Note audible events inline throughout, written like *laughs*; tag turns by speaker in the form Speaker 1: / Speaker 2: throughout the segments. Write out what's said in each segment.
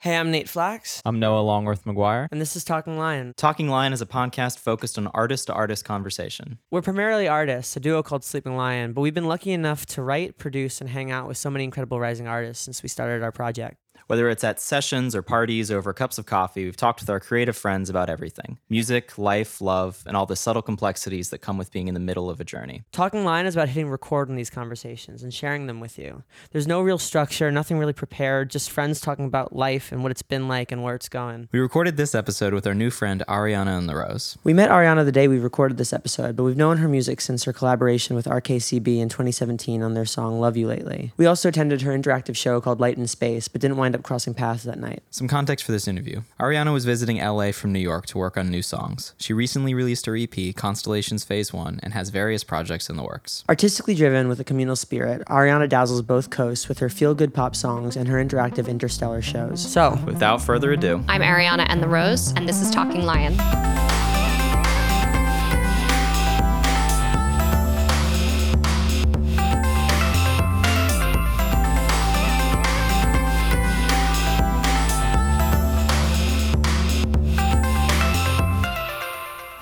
Speaker 1: Hey, I'm Nate Flax,
Speaker 2: I'm Noah Longworth McGuire.
Speaker 1: and this is Talking Lion.
Speaker 2: Talking Lion is a podcast focused on artist to artist conversation.
Speaker 1: We're primarily artists, a duo called Sleeping Lion, but we've been lucky enough to write, produce, and hang out with so many incredible rising artists since we started our project.
Speaker 2: Whether it's at sessions or parties or over cups of coffee, we've talked with our creative friends about everything music, life, love, and all the subtle complexities that come with being in the middle of a journey.
Speaker 1: Talking Lion is about hitting record on these conversations and sharing them with you. There's no real structure, nothing really prepared, just friends talking about life and what it's been like and where it's going.
Speaker 2: We recorded this episode with our new friend Ariana and the Rose.
Speaker 1: We met Ariana the day we recorded this episode, but we've known her music since her collaboration with RKCB in 2017 on their song Love You Lately. We also attended her interactive show called Light in Space, but didn't wind up crossing paths that night.
Speaker 2: Some context for this interview Ariana was visiting LA from New York to work on new songs. She recently released her EP, Constellations Phase 1, and has various projects in the works.
Speaker 1: Artistically driven with a communal spirit, Ariana dazzles both coasts with her feel good pop songs and her interactive interstellar shows. So,
Speaker 2: Without further ado,
Speaker 3: I'm Ariana and the Rose, and this is Talking Lion.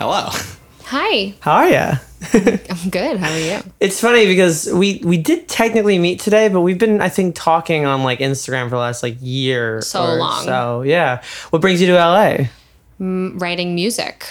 Speaker 2: Hello.
Speaker 3: Hi,
Speaker 1: how are ya? *laughs*
Speaker 3: I'm good. How are you?
Speaker 1: It's funny because we we did technically meet today, but we've been I think talking on like Instagram for the last like year
Speaker 3: So
Speaker 1: or
Speaker 3: long.
Speaker 1: So yeah, what brings you to LA?
Speaker 3: Mm, Writing music.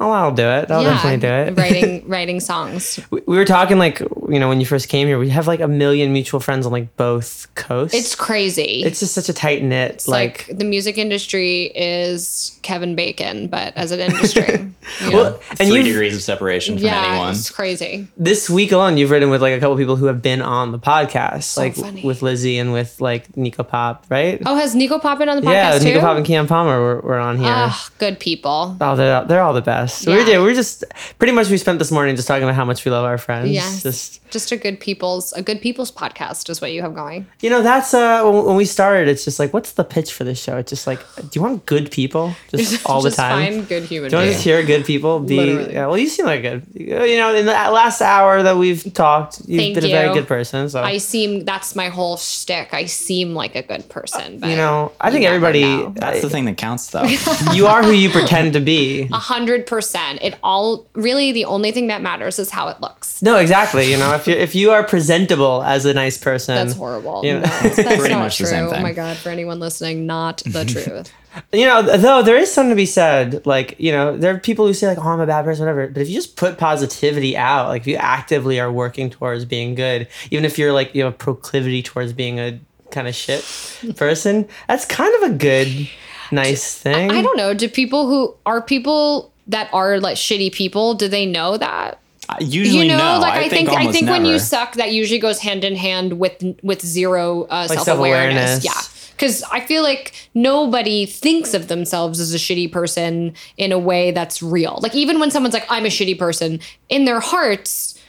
Speaker 1: Oh, I'll do it. I'll definitely do it.
Speaker 3: writing *laughs* writing songs.
Speaker 1: we, we were talking like you know when you first came here, we have like a million mutual friends on like both coasts.
Speaker 3: It's crazy.
Speaker 1: it's just such a tight knit like.
Speaker 3: like, the music industry is Kevin Bacon, but as an industry. *laughs* you know?
Speaker 1: well, and
Speaker 2: Three
Speaker 1: you
Speaker 2: degrees of separation from
Speaker 3: yeah,
Speaker 2: anyone.
Speaker 3: it's crazy.
Speaker 1: this week alone, you've written with like a couple people who have been on the podcast, like
Speaker 3: funny.
Speaker 1: with Lizzie and with like Nico Pop, right?
Speaker 3: Oh, has Nico Pop been on the podcast
Speaker 1: yeah,
Speaker 3: too?
Speaker 1: Nico Pop and Keon Palmer were, were on here.
Speaker 3: Ah, good people.
Speaker 1: Oh, they're they're all the best. We're
Speaker 3: Yeah.
Speaker 1: yeah, we're just pretty much we spent this morning just talking about how much we love our friends.
Speaker 3: Yes.
Speaker 1: Just
Speaker 3: Just a good people's a good people's podcast is what you have going.
Speaker 1: you know, that's uh when, when we started, it's just like, what's the pitch for this show? It's just like, do you want good people just *laughs* all the
Speaker 3: Just
Speaker 1: time?
Speaker 3: Find good human
Speaker 1: Do you want to just hear good people be? Yeah, well, you seem like a good. You know, in the last hour that we've talked, you've
Speaker 3: Thank
Speaker 1: been a very good person. So
Speaker 3: I seem that's my whole shtick. I seem like a good person, but
Speaker 1: you know, I think everybody.
Speaker 3: know.
Speaker 2: That's the thing that counts, though. *laughs*
Speaker 1: you are who you pretend to be.
Speaker 3: A hundred percent. It all really the only thing that matters is how it looks.
Speaker 1: No, exactly. You know, if you if you are presentable as a nice person,
Speaker 3: That's horrible.
Speaker 1: you know-
Speaker 3: No, that's
Speaker 2: Pretty
Speaker 3: not
Speaker 2: much the
Speaker 3: true.
Speaker 2: same
Speaker 3: Oh my god, for anyone listening, not the *laughs* truth.
Speaker 1: You know, though there is something to be said. Like, you know, there are people who say like, "Oh, I'm a bad person," whatever. But if you just put positivity out, like if you actively are working towards being good, even if you're like you have a proclivity towards being a kind of shit *laughs* person, that's kind of a good, nice thing.
Speaker 3: I don't know. Do people who are people that are like shitty people, do they know that?
Speaker 2: Usually,
Speaker 3: you know,
Speaker 2: no.
Speaker 3: like I, think, I
Speaker 2: almost
Speaker 3: think when you suck, that usually goes hand in hand with with zero uh, self
Speaker 1: self-awareness.
Speaker 3: awareness. Yeah, because I feel like nobody thinks of themselves as a shitty person in a way that's real. Like even when someone's like, "I'm a shitty person," in their hearts.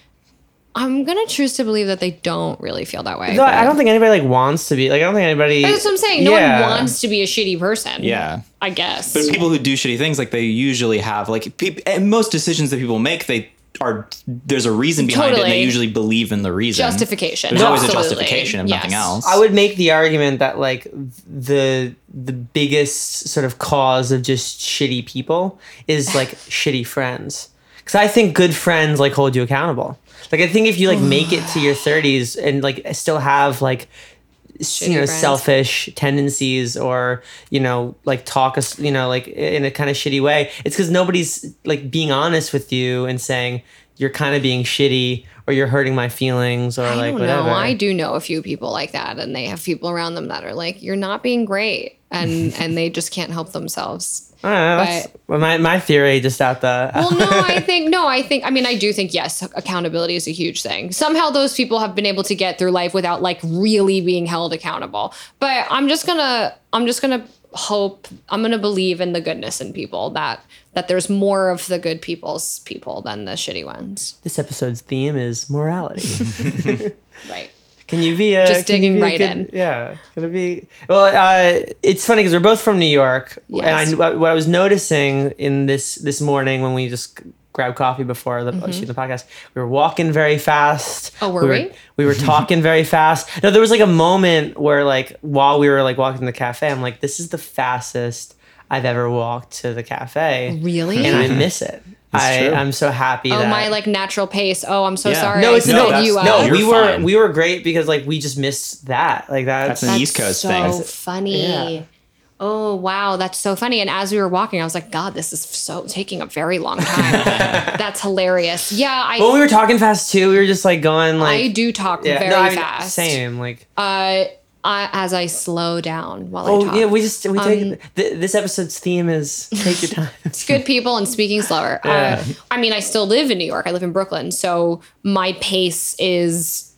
Speaker 3: I'm gonna choose to believe that they don't really feel that way.
Speaker 1: No, I don't think anybody like wants to be like. I don't think anybody.
Speaker 3: That's what I'm saying. No
Speaker 1: Yeah.
Speaker 3: one wants to be a shitty person.
Speaker 2: Yeah.
Speaker 3: I guess.
Speaker 2: But people who do shitty things, like they usually have, like peop and most decisions that people make, they are there's a reason behind it, and they usually believe in the reason.
Speaker 3: Justification.
Speaker 2: There's always a
Speaker 3: Absolutely.
Speaker 2: justification of nothing else.
Speaker 1: I would make the argument that like the the biggest sort of cause of just shitty people is like *laughs* shitty friends. Because I think good friends like hold you accountable. Like I think if you like make it to your *sighs* thirties and like still have like you know
Speaker 3: friends.
Speaker 1: selfish tendencies or you know like talk us you know like in a kind of shitty way it's because nobody's like being honest with you and saying you're kind of being shitty or you're hurting my feelings or
Speaker 3: I
Speaker 1: like
Speaker 3: don't
Speaker 1: whatever
Speaker 3: know. I do know a few people like that, and they have people around them that are like, "You're not being great," and *laughs* and they just can't help themselves.
Speaker 1: I don't know, that's well, my, my theory just out the *laughs*
Speaker 3: Well, no, I *laughs* think no, I think I mean I do think yes, accountability is a huge thing. Somehow those people have been able to get through life without like really being held accountable. But I'm just gonna I'm just gonna hope I'm gonna believe in the goodness in people that that there's more of the good people's people than the shitty ones.
Speaker 1: this episode's theme is morality. *laughs*
Speaker 3: Right.
Speaker 1: Can you be a
Speaker 3: Just
Speaker 1: can you
Speaker 3: digging
Speaker 1: be
Speaker 3: right
Speaker 1: good-
Speaker 3: in.
Speaker 1: Yeah, gonna be. Well, uh, it's funny because we're both from New York,
Speaker 3: Yes.
Speaker 1: and I, what I was noticing in this this morning when we just grabbed coffee before the shooting the podcast. We were walking very fast.
Speaker 3: Mm-hmm. Oh, were we?
Speaker 1: we were talking *laughs* very fast. No, there was like a moment where like while we were like walking to the cafe, I'm like, this is the fastest I've ever walked to the cafe.
Speaker 3: Really?
Speaker 1: And I *laughs* miss it. I,
Speaker 2: true.
Speaker 1: I'm so happy
Speaker 3: Oh,
Speaker 1: that
Speaker 3: my like natural pace. Oh, I'm so
Speaker 2: Yeah.
Speaker 3: sorry.
Speaker 1: no, it's
Speaker 3: spit
Speaker 1: no,
Speaker 2: that's-
Speaker 3: you
Speaker 1: no.
Speaker 3: out.
Speaker 1: We were
Speaker 2: fine.
Speaker 1: we were great because like we just missed that. Like that's,
Speaker 2: That's an East Coast
Speaker 3: so
Speaker 2: thing.
Speaker 3: funny.
Speaker 1: Yeah.
Speaker 3: Oh wow, that's so funny. And as we were walking, I was like, God, this is so taking a very long time. *laughs* that's hilarious. Yeah, I
Speaker 1: When we were talking fast too, we were just like going like
Speaker 3: I do talk
Speaker 1: yeah,
Speaker 3: very
Speaker 1: no, I mean,
Speaker 3: fast.
Speaker 1: Same like
Speaker 3: Uh, I, as I slow down while I talk.
Speaker 1: oh yeah, we just we
Speaker 3: Um,
Speaker 1: take th- this episode's theme is take your time. *laughs*
Speaker 3: It's good people and speaking slower.
Speaker 1: Yeah.
Speaker 3: Uh, I mean, I still live in New York. I live in Brooklyn, so my pace is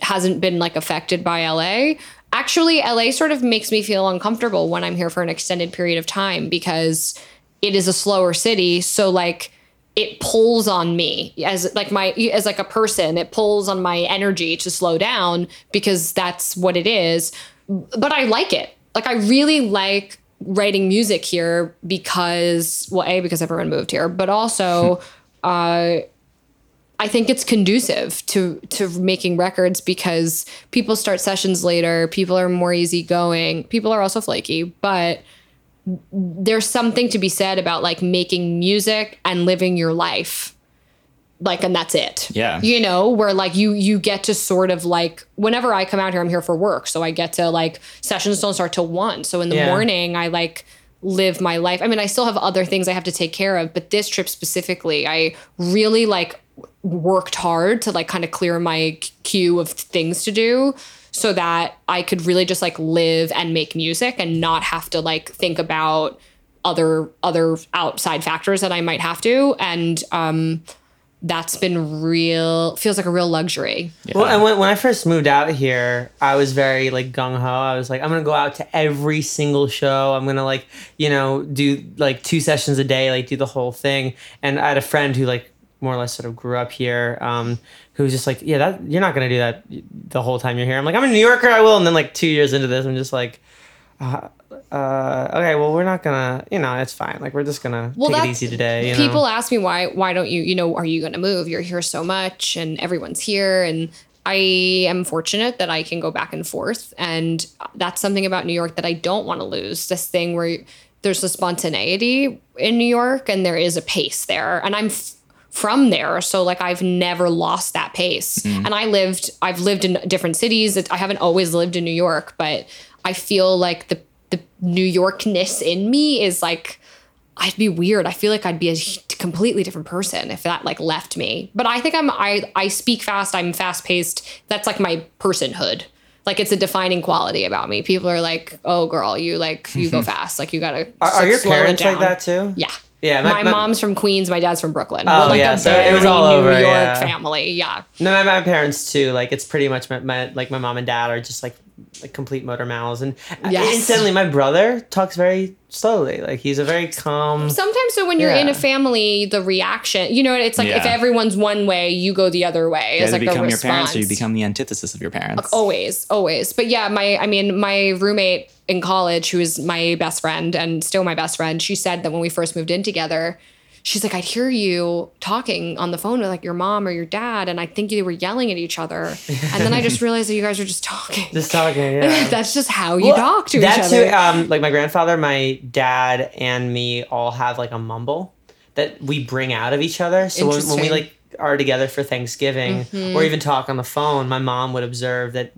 Speaker 3: hasn't been like affected by LA. Actually, LA sort of makes me feel uncomfortable when I'm here for an extended period of time because it is a slower city. So like it pulls on me as like my as like a person. It pulls on my energy to slow down because that's what it is. But i like it. Like i really like writing music here because well a because everyone moved here but also *laughs* uh I think it's conducive to to making records because people start sessions later, people are more easygoing, people are also flaky, but there's something to be said about like making music and living your life like and that's it.
Speaker 2: Yeah.
Speaker 3: you know where like you you get to sort of like whenever i come out here i'm here for work. So i get to like sessions don't start till one. So in the
Speaker 1: Yeah.
Speaker 3: morning i like live my life. I mean i still have other things i have to take care of but this trip specifically i really like worked hard to like kind of clear my queue of things to do so that i could really just like live and make music and not have to like think about other other outside factors that i might have to and um that's been real feels like a real luxury
Speaker 1: Well, and when, when I first moved out here, I was very like gung ho. I was like, I'm gonna go out to every single show. I'm gonna like, you know, do like two sessions a day, like do the whole thing. And I had a friend who like more or less sort of grew up here, um, who was just like, yeah, that you're not gonna do that the whole time you're here. I'm like, I'm a New Yorker, I will. And then like two years into this, I'm just like, uh, uh, okay, well, we're not gonna, you know, it's fine. Like, we're just gonna
Speaker 3: Well,
Speaker 1: take it easy today. You know?
Speaker 3: people ask me why why don't you you know are you going to move you're here so much and everyone's here and i am fortunate that i can go back and forth and that's something about new york that i don't want to lose this thing where there's a spontaneity in new york and there is a pace there and i'm f- from there so like i've never lost that pace mm-hmm. and i lived i've lived in different cities i haven't always lived in new york but i feel like the the new yorkness in me is like I'd be weird. I feel like I'd be a completely different person if that like left me. But I think I'm I I speak fast. I'm fast paced. That's like my personhood. Like it's a defining quality about me. People are like, "Oh, girl, you like you go mm-hmm. fast. Like you gotta."
Speaker 1: are,
Speaker 3: just,
Speaker 1: are your
Speaker 3: slow
Speaker 1: parents like that too?
Speaker 3: Yeah.
Speaker 1: Yeah,
Speaker 3: My,
Speaker 1: my- my-
Speaker 3: mom's from Queens. My dad's from Brooklyn.
Speaker 1: Oh,
Speaker 3: We're like
Speaker 1: yeah,
Speaker 3: a
Speaker 1: so it was
Speaker 3: very
Speaker 1: all
Speaker 3: New
Speaker 1: over,
Speaker 3: York
Speaker 1: yeah.
Speaker 3: family. Yeah.
Speaker 1: No, my, my parents too. Like it's pretty much my, my like my mom and dad are just like like complete motor mouths, and
Speaker 3: Yes.
Speaker 1: instantly my brother talks very slowly. Like he's a very calm.
Speaker 3: Sometimes, so when you're in a family, the reaction, you know, it's like if everyone's one way, you go the other way.
Speaker 2: You
Speaker 3: it's
Speaker 2: either
Speaker 3: like a
Speaker 2: become your
Speaker 3: response.
Speaker 2: parents or you become the antithesis of your parents.
Speaker 3: like, always always but yeah my i mean my roommate in college who is my best friend and still my best friend she said that when we first moved in together she's like i'd hear you talking on the phone with like your mom or your dad and i think you were yelling at each other and then i just realized that you guys were just talking
Speaker 1: just talking. *laughs* Yeah.
Speaker 3: that's just how you
Speaker 1: Well,
Speaker 3: talk to each other
Speaker 1: Too, um, like my grandfather, my dad, and me all have like a mumble that we bring out of each other. So when, when we like are together for Thanksgiving or mm-hmm. even talk on the phone, my mom would observe that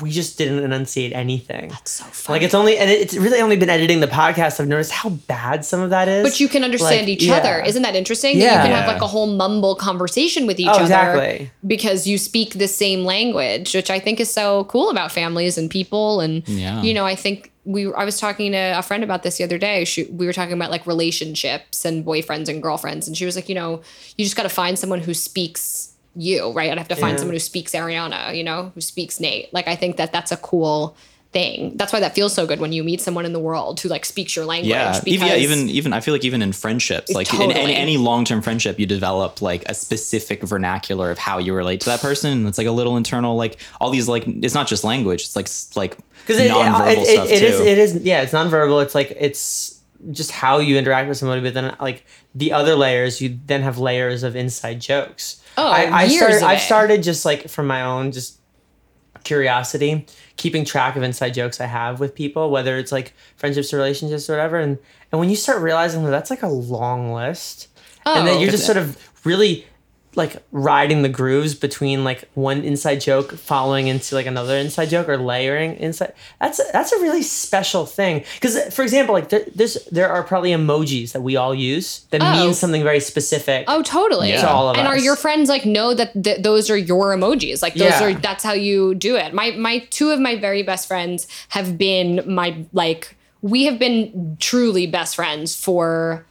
Speaker 1: we just didn't enunciate anything.
Speaker 3: That's so funny.
Speaker 1: Like it's only and it's really only been editing the podcast. I've noticed how bad some of that is.
Speaker 3: but you can understand
Speaker 1: Like,
Speaker 3: each
Speaker 1: yeah.
Speaker 3: other. Isn't that interesting? That
Speaker 1: Yeah.
Speaker 3: you can have like a whole mumble conversation with each
Speaker 1: Oh,
Speaker 3: other.
Speaker 1: exactly.
Speaker 3: Because you speak the same language, which I think is so cool about families and people. And,
Speaker 2: Yeah.
Speaker 3: you know, I think we, I was talking to a friend about this the other day. She, we were talking about like relationships and boyfriends and girlfriends. And she was like, you know, you just got to find someone who speaks you, right? I'd have to find
Speaker 1: Yeah.
Speaker 3: someone who speaks Ariana, you know, who speaks Nate. Like, I think that that's a cool thing. That's why that feels so good when you meet someone in the world who like speaks your language.
Speaker 2: Yeah, even, yeah, even even I feel like even in friendships, like in, in
Speaker 3: Totally.
Speaker 2: any long term friendship, you develop like a specific vernacular of how you relate to that person. And it's like a little internal, like all these like it's not just language; it's like s- like
Speaker 1: because it,
Speaker 2: nonverbal
Speaker 1: it, it,
Speaker 2: stuff
Speaker 1: it
Speaker 2: too.
Speaker 1: is it is yeah it's nonverbal it's like it's just how you interact with somebody, but then like the other layers, you then have layers of inside jokes.
Speaker 3: Oh,
Speaker 1: I, I
Speaker 3: years
Speaker 1: started, I've started just like from my own just curiosity, keeping track of inside jokes I have with people, whether it's like friendships or relationships or whatever. And and when you start realizing that that's like a long list, and oh, then
Speaker 3: Oh.
Speaker 1: you're just sort of really like riding the grooves between like one inside joke following into like another inside joke or layering inside that's that's a really special thing because for example like there, there's there are probably emojis that we all use that
Speaker 3: Oh.
Speaker 1: mean something very specific
Speaker 3: Oh, totally.
Speaker 2: Yeah.
Speaker 1: To all of
Speaker 3: and are your friends like know that th- those are your emojis? Like those
Speaker 1: Yeah.
Speaker 3: are that's how you do it. My my two of my very best friends have been my like we have been truly best friends for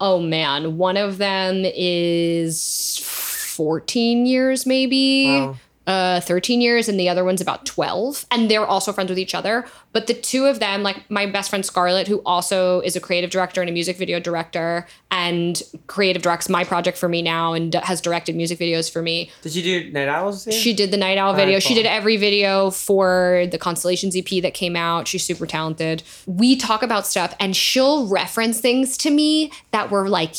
Speaker 3: oh man, one of them is 14 years maybe.
Speaker 1: Wow.
Speaker 3: Uh, 13 years and the other one's about 12 and they're also friends with each other but the two of them like my best friend scarlett who also is a creative director and a music video director and creative directs my project for me now and has directed music videos for me
Speaker 1: did you do night owls too?
Speaker 3: she did the night owl video. She
Speaker 1: cool.
Speaker 3: did every video for the Constellations EP that came out. She's super talented. We talk about stuff and she'll reference things to me that were like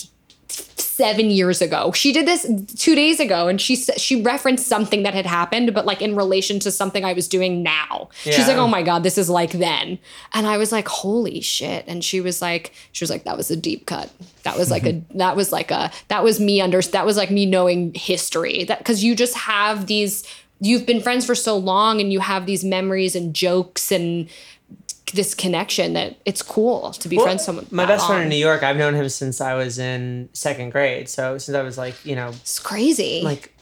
Speaker 3: seven years ago. She did this two days ago and she she referenced something that had happened, but like in relation to something I was doing now. She's like, oh my God, this is like then. And I was like, holy shit. And she was like, she was like, that was a deep cut. That was like a *laughs* that was like a that was me under that was like me knowing history. That because you just have these you've been friends for so long and you have these memories and jokes and this connection that it's cool to be
Speaker 1: Well,
Speaker 3: friends with someone.
Speaker 1: my best friend in New York I've known him since I was in second grade so since I was like you know
Speaker 3: It's crazy.
Speaker 1: like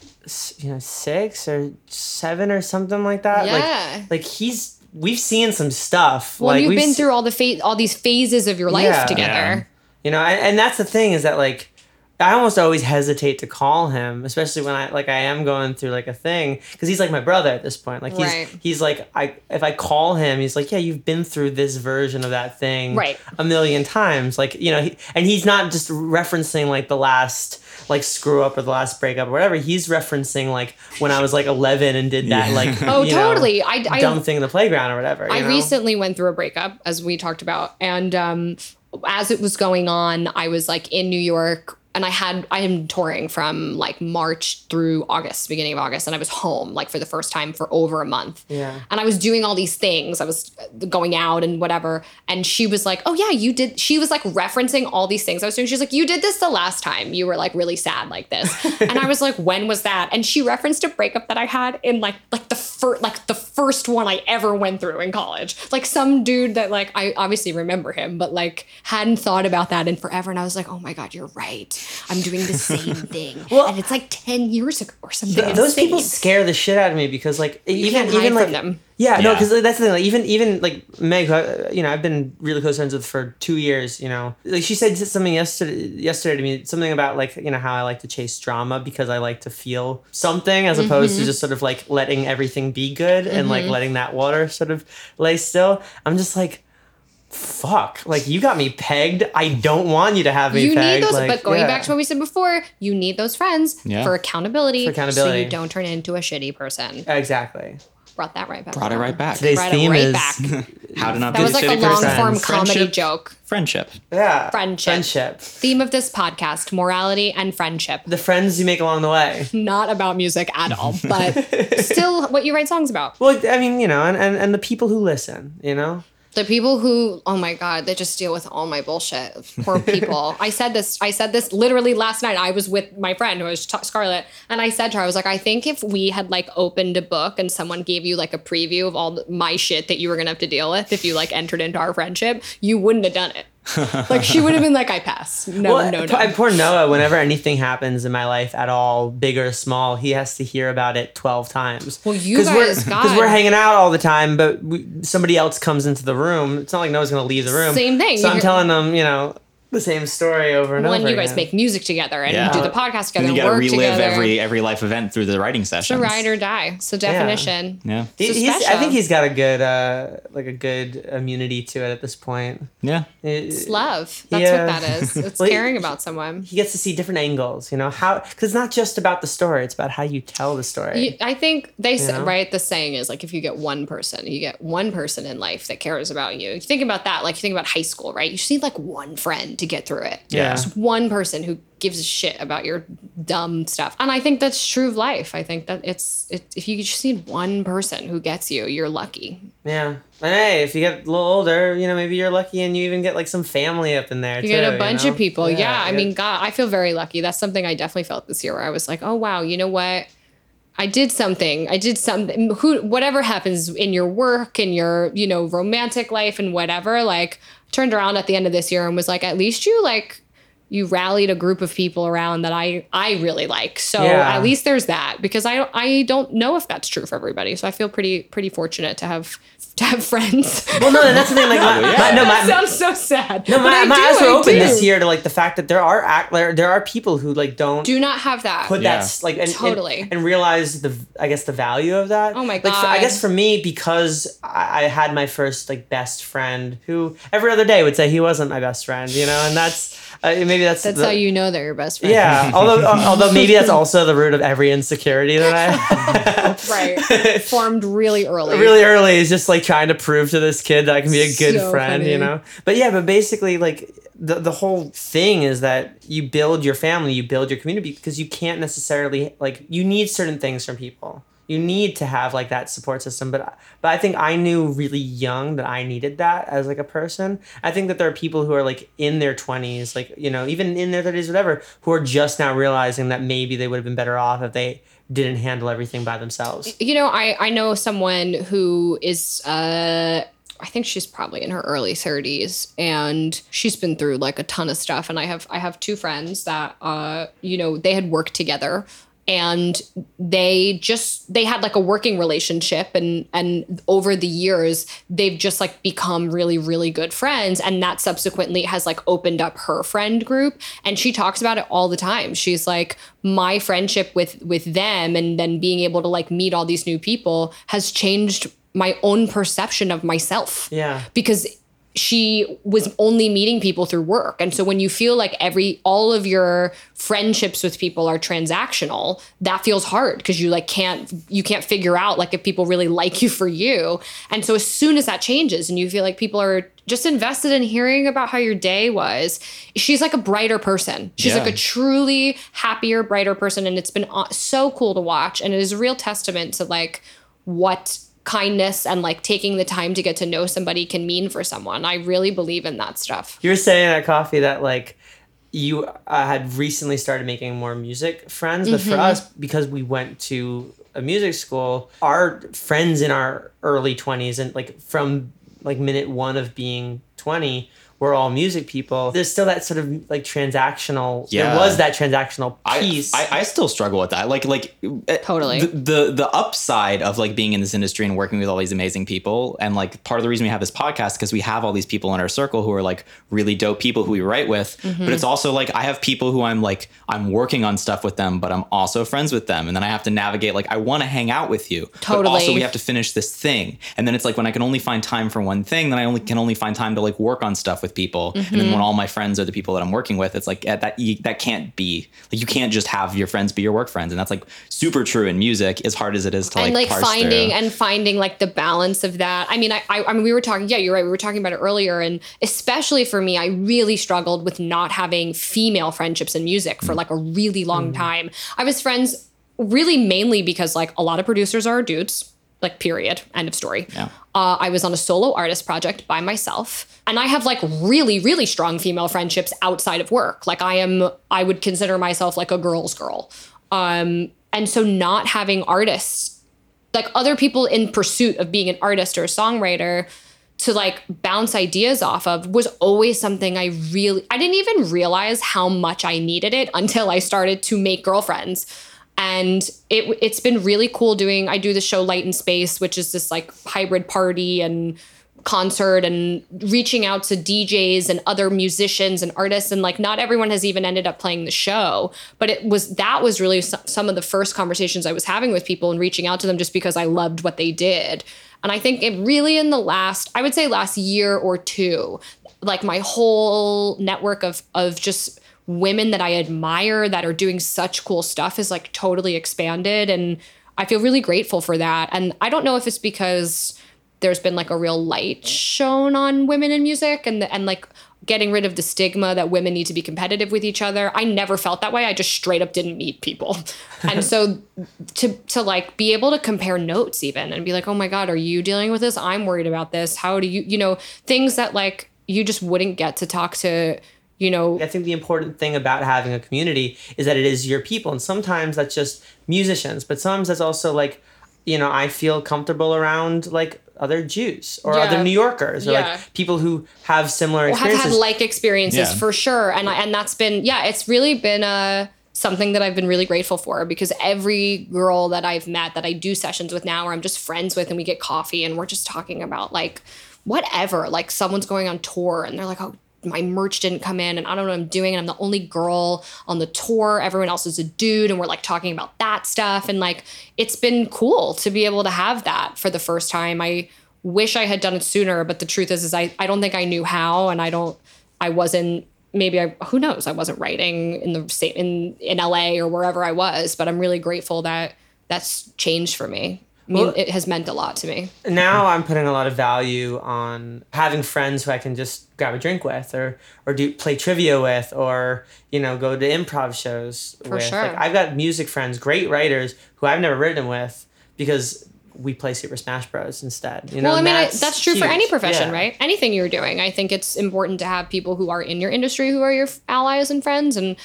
Speaker 1: you know six or seven or something like that
Speaker 3: Yeah.
Speaker 1: like like he's we've seen some stuff
Speaker 3: well,
Speaker 1: like
Speaker 3: you've
Speaker 1: we've
Speaker 3: been
Speaker 1: se-
Speaker 3: through all the fa- all these phases of your life
Speaker 1: Yeah.
Speaker 3: together.
Speaker 1: you know and, and that's the thing is that like i almost always hesitate to call him especially when i like i am going through like a thing because he's like my brother at this point like he's
Speaker 3: Right.
Speaker 1: he's like i if i call him he's like yeah you've been through this version of that thing
Speaker 3: Right.
Speaker 1: a million times like you know he, and he's not just referencing like the last like screw up or the last breakup or whatever he's referencing like when i was like 11 and did that
Speaker 2: Yeah.
Speaker 1: like *laughs*
Speaker 3: Oh,
Speaker 1: you know,
Speaker 3: totally. I, I
Speaker 1: dumb thing in the playground or whatever you
Speaker 3: I
Speaker 1: know?
Speaker 3: recently went through a breakup, as we talked about, and um, as it was going on, I was like in New York, and I had I am touring from like March through August, beginning of August, and I was home like for the first time for over a month.
Speaker 1: Yeah.
Speaker 3: and I was doing all these things. I was uh, going out and whatever, and she was like, "Oh yeah, you did." She was like referencing all these things I was doing. She was like, "You did this the last time. You were like really sad like this," *laughs* and I was like, "When was that?" And she referenced a breakup that I had in like like the first like the first one I ever went through in college. Like some dude that like I obviously remember him, but like hadn't thought about that in forever. And I was like, "Oh my god, you're right. I'm doing the same *laughs* thing."
Speaker 1: Well-
Speaker 3: and it's like ten years ago or something.
Speaker 1: Th- those
Speaker 3: insane.
Speaker 1: people scare the shit out of me because like even
Speaker 3: can't
Speaker 1: even
Speaker 3: hide
Speaker 1: like
Speaker 3: them.
Speaker 1: yeah, no
Speaker 2: Yeah.
Speaker 1: because that's the thing like even even like Meg who I- you know I've been really close friends with for two years you know like she said something yesterday yesterday to me something about like you know how I like to chase drama because I like to feel something as opposed
Speaker 3: Mm-hmm.
Speaker 1: to just sort of like letting everything be good and like letting that water sort of lay still I'm just like fuck like you got me pegged I don't want you to have me
Speaker 3: you
Speaker 1: pegged
Speaker 3: need those
Speaker 1: like,
Speaker 3: but going
Speaker 1: yeah.
Speaker 3: back to what we said before you need those friends
Speaker 2: Yeah.
Speaker 3: for accountability
Speaker 1: For accountability.
Speaker 3: so you don't turn into a shitty person
Speaker 1: exactly
Speaker 3: brought that right back
Speaker 2: Brought it right back.
Speaker 1: today's
Speaker 3: Brought it
Speaker 1: theme
Speaker 3: right
Speaker 1: is
Speaker 3: back. *laughs*
Speaker 2: How to not
Speaker 3: that
Speaker 2: be
Speaker 3: was
Speaker 2: a
Speaker 3: like a long
Speaker 2: person.
Speaker 3: form comedy
Speaker 2: Friendship.
Speaker 3: joke
Speaker 2: Friendship.
Speaker 1: yeah
Speaker 3: Friendship.
Speaker 1: friendship
Speaker 3: theme of this podcast morality and friendship
Speaker 1: the friends you make along the way.
Speaker 3: not about music at all *laughs* but still what you write songs about
Speaker 1: Well, I mean, you know, and, and, and the people who listen, you know?
Speaker 3: The people who oh my god they just deal with all my bullshit. Poor *laughs* people. I said this i said this literally last night. I was with my friend who was Ta- scarlett and i said to her i was like i think if we had like opened a book and someone gave you like a preview of all the, my shit that you were gonna have to deal with if you like entered into our friendship you wouldn't have done it *laughs* like she would have been like i pass no
Speaker 1: well,
Speaker 3: no no
Speaker 1: poor Noah, whenever anything happens in my life at all, big or small, he has to hear about it 12 times.
Speaker 3: Well, you
Speaker 1: we're,
Speaker 3: guys,
Speaker 1: Because
Speaker 3: God.
Speaker 1: we're hanging out all the time, but we, somebody else comes into the room. It's not like Noah's going to leave the room.
Speaker 3: Same thing.
Speaker 1: So I'm
Speaker 3: You're-
Speaker 1: telling them, you know, the same story over and
Speaker 3: when
Speaker 1: over.
Speaker 3: When you guys
Speaker 1: again.
Speaker 3: make music together and
Speaker 2: Yeah.
Speaker 3: do the podcast
Speaker 2: And
Speaker 3: together,
Speaker 2: you got to
Speaker 3: work
Speaker 2: relive
Speaker 3: together.
Speaker 2: every every life event through the writing session.
Speaker 3: it's a ride or die. So definition.
Speaker 2: Yeah.
Speaker 1: He-
Speaker 3: so
Speaker 1: he's, I think he's got a good, uh, like a good immunity to it at this point.
Speaker 2: Yeah.
Speaker 3: It's love. That's
Speaker 1: Yeah.
Speaker 3: what that is. *laughs* It's
Speaker 1: Well, he-
Speaker 3: caring about someone.
Speaker 1: He gets to see different angles, you know how because it's not just about the story; it's about how you tell the story.
Speaker 3: You- I think they say, right. The saying is like if you get one person, you get one person in life that cares about you. You think about that, like you think about high school, right? You just need like one friend to get through it.
Speaker 1: Yeah.
Speaker 3: just one person who gives a shit about your dumb stuff. And I think that's true of life. I think that it's it, if you just need one person who gets you, you're lucky.
Speaker 1: Yeah. And hey, if you get a little older, you know, maybe you're lucky and you even get like some family up in there
Speaker 3: You
Speaker 1: too.
Speaker 3: get a bunch
Speaker 1: know?
Speaker 3: of people. Yeah. I mean, God, I feel very lucky. That's something I definitely felt this year where I was like, oh, wow, you know what? I did something. I did something. Who, whatever happens in your work and your, you know, romantic life and whatever, like, turned around at the end of this year and was like, at least you, like, you rallied a group of people around that I I really like. So
Speaker 1: Yeah.
Speaker 3: at least there's that because I don't I don't know if that's true for everybody. So I feel pretty pretty fortunate to have to have friends. *laughs*
Speaker 1: well, no, that's the thing. Like, my,
Speaker 2: yeah. *laughs*
Speaker 1: my- no,
Speaker 3: that
Speaker 1: my,
Speaker 3: sounds so sad.
Speaker 1: no,
Speaker 3: But
Speaker 1: my, my
Speaker 3: do,
Speaker 1: eyes were open this year to like the fact that there are act there, there are people who like don't
Speaker 3: Do not have that.
Speaker 1: put
Speaker 2: Yeah.
Speaker 1: that like and, and-
Speaker 3: Totally.
Speaker 1: and, realize the I guess the value of that.
Speaker 3: Oh my god!
Speaker 1: Like for, I guess for me because I, I had my first like best friend who every other day would say he wasn't my best friend, you know, and that's uh, maybe that's
Speaker 3: That's
Speaker 1: the-
Speaker 3: how you know they're your best friend.
Speaker 1: Yeah, *laughs* although uh, although maybe that's also the root of every insecurity that I *laughs* have.
Speaker 3: Right. *laughs* Formed really early.
Speaker 1: really early is just like trying to prove to this kid that I can be a good
Speaker 3: So
Speaker 1: friend,
Speaker 3: funny.
Speaker 1: you know. But yeah, but basically like the the whole thing is that you build your family, you build your community because you can't necessarily like you need certain things from people. You need to have like that support system, but but I think I knew really young that I needed that as like a person. I think that there are people who are like in their 20s, like you know, even in their 30s whatever, who are just now realizing that maybe they would have been better off if they didn't handle everything by themselves.
Speaker 3: You know, I I know someone who is uh I think she's probably in her early 30s and she's been through like a ton of stuff and I have I have two friends that uh you know, they had worked together and they just they had like a working relationship and and over the years they've just like become really really good friends. And that subsequently has like opened up her friend group. And she talks about it all the time. She's like my friendship with with them and then being able to like meet all these new people has changed my own perception of myself.
Speaker 1: Yeah.
Speaker 3: because she was only meeting people through work. And so when you feel like every all of your friendships with people are transactional that feels hard because you like can't you can't figure out like if people really like you for you. And so as soon as that changes and you feel like people are just invested in hearing about how your day was she's like a brighter person. She's
Speaker 2: Yeah.
Speaker 3: like a truly happier brighter person. And it's been so cool to watch. And it is a real testament to like what kindness and like taking the time to get to know somebody can mean for someone. I really believe in that stuff.
Speaker 1: You were saying at coffee that like you uh, had recently started making more music friends, but for
Speaker 3: Mm-hmm.
Speaker 1: us, because we went to a music school, our friends in our early twenties and like from like minute one of being twenty. We're all music people. There's still that sort of like transactional.
Speaker 2: Yeah.
Speaker 1: There was that transactional piece.
Speaker 2: I, I still struggle with that. Like like uh,
Speaker 3: Totally.
Speaker 2: the, the the upside of like being in this industry and working with all these amazing people and like part of the reason we have this podcast because we have all these people in our circle who are like really dope people who we write with.
Speaker 3: Mm-hmm.
Speaker 2: But it's also like I have people who I'm like I'm working on stuff with them, but I'm also friends with them, and then I have to navigate like I want to hang out with you, but also we have to finish this thing, and then it's like when I can only find time for one thing, then I only can only find time to like work on stuff with people, and
Speaker 3: Mm-hmm.
Speaker 2: then when all my friends are the people that I'm working with, it's like eh, that you, that can't be like you can't just have your friends be your work friends, and that's like super true in music, as hard as it is to like,
Speaker 3: and like
Speaker 2: parse
Speaker 3: finding
Speaker 2: through.
Speaker 3: and finding like the balance of that. I mean, I, I I mean we were talking, yeah, you're right. We were talking about it earlier, and especially for me, I really struggled with not having female friendships in music for like a really long time. I was friends really mainly because like a lot of producers are dudes. Like period. End of story.
Speaker 2: Yeah.
Speaker 3: Uh, I was on a solo artist project by myself, and I have like really, really strong female friendships outside of work. Like I am, I would consider myself like a girl's girl. Um, and so not having artists, like other people in pursuit of being an artist or a songwriter, to like bounce ideas off of was always something I really I didn't even realize how much I needed it until I started to make girlfriends. And it it's been really cool doing I do the show Light in Space, which is this like hybrid party and concert and reaching out to DJs and other musicians and artists. And like not everyone has even ended up playing the show but it was that was really some of the first conversations I was having with people and reaching out to them just because I loved what they did. And I think it really in the last I would say last year or two like my whole network of of just women that I admire that are doing such cool stuff is like totally expanded and I feel really grateful for that and I don't know if it's because there's been like a real light shown on women in music and and like getting rid of the stigma that women need to be competitive with each other. I never felt that way. I just straight up didn't meet people. *laughs* and so to to like be able to compare notes even and be like, "Oh my god, are you dealing with this? I'm worried about this. How do you, you know, things that like you just wouldn't get to talk to you know
Speaker 1: i think the important thing about having a community is that it is your people and sometimes that's just musicians but sometimes that's also like you know i feel comfortable around like other Jews or
Speaker 3: Yeah.
Speaker 1: other New Yorkers or
Speaker 3: Yeah.
Speaker 1: like people who have similar
Speaker 3: have
Speaker 1: experiences.
Speaker 3: had like experiences
Speaker 2: Yeah.
Speaker 3: for sure and I- and that's been yeah it's really been uh something that I've been really grateful for because every girl that I've met that I do sessions with now or I'm just friends with and we get coffee and we're just talking about like whatever like someone's going on tour and they're like oh my merch didn't come in and I don't know what I'm doing and I'm the only girl on the tour. Everyone else is a dude and we're like talking about that stuff. And like it's been cool to be able to have that for the first time. I wish I had done it sooner but the truth is is I, I don't think I knew how and I don't I wasn't maybe I who knows? I wasn't writing in the state in in LA or wherever I was but I'm really grateful that that's changed for me mean
Speaker 1: Well-
Speaker 3: it has meant a lot to me
Speaker 1: now I'm putting a lot of value on having friends who I can just grab a drink with or or do play trivia with or you know go to improv shows
Speaker 3: For
Speaker 1: with.
Speaker 3: sure.
Speaker 1: Like I've got music friends, great writers who I've never written with because we play Super Smash Bros instead. You know,
Speaker 3: well, I mean, I, that's true for any profession,
Speaker 1: Yeah.
Speaker 3: right? Anything you're doing. I think it's important to have people who are in your industry who are your allies and friends, and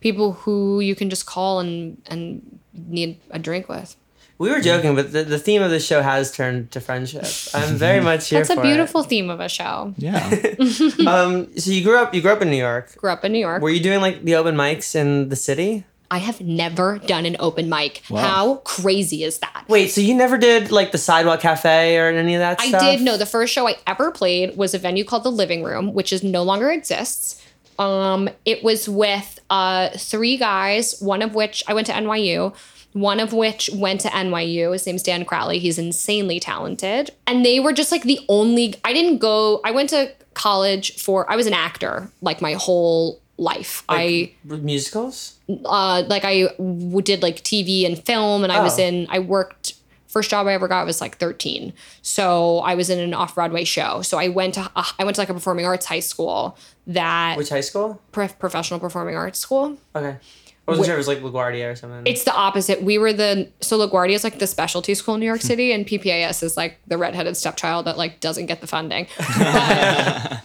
Speaker 3: people who you can just call and and need a drink with.
Speaker 1: We were joking, but the, the theme of the show has turned to friendship. I'm very *laughs* much here
Speaker 3: That's a
Speaker 1: for
Speaker 3: beautiful theme of a show.
Speaker 2: Yeah. *laughs* *laughs*
Speaker 1: Um, so you grew up, you grew up in New York.
Speaker 3: Grew up in New York.
Speaker 1: Were you doing like the open mics in the city?
Speaker 3: I have never done an open mic.
Speaker 2: Wow.
Speaker 3: How crazy is that?
Speaker 1: Wait, so you never did like the Sidewalk Cafe or any of that stuff?
Speaker 3: I
Speaker 1: stuff?
Speaker 3: did know the first show I ever played was a venue called the Living Room, which is no longer exists. Um, it was with uh, three guys, one of which I went to NYU, one of which went to NYU. His name's Dan Crowley. He's insanely talented. And they were just like the only, I didn't go, I went to college for, I was an actor like my whole life. I,
Speaker 1: musicals.
Speaker 3: uh, like I w- did like TV and film, and I was
Speaker 1: Oh.
Speaker 3: in. I worked. First job I ever got was like 13, so I was in an off Broadway show. So I went to uh, I went to like a performing arts high school that
Speaker 1: Which high school?
Speaker 3: prof- professional performing arts school.
Speaker 1: Okay. I wasn't sure if it was like LaGuardia or something.
Speaker 3: It's the opposite. We were the so LaGuardia is like the specialty school in New York *laughs* City, and PPAS is like the redheaded stepchild that like doesn't get the funding. But, *laughs* um,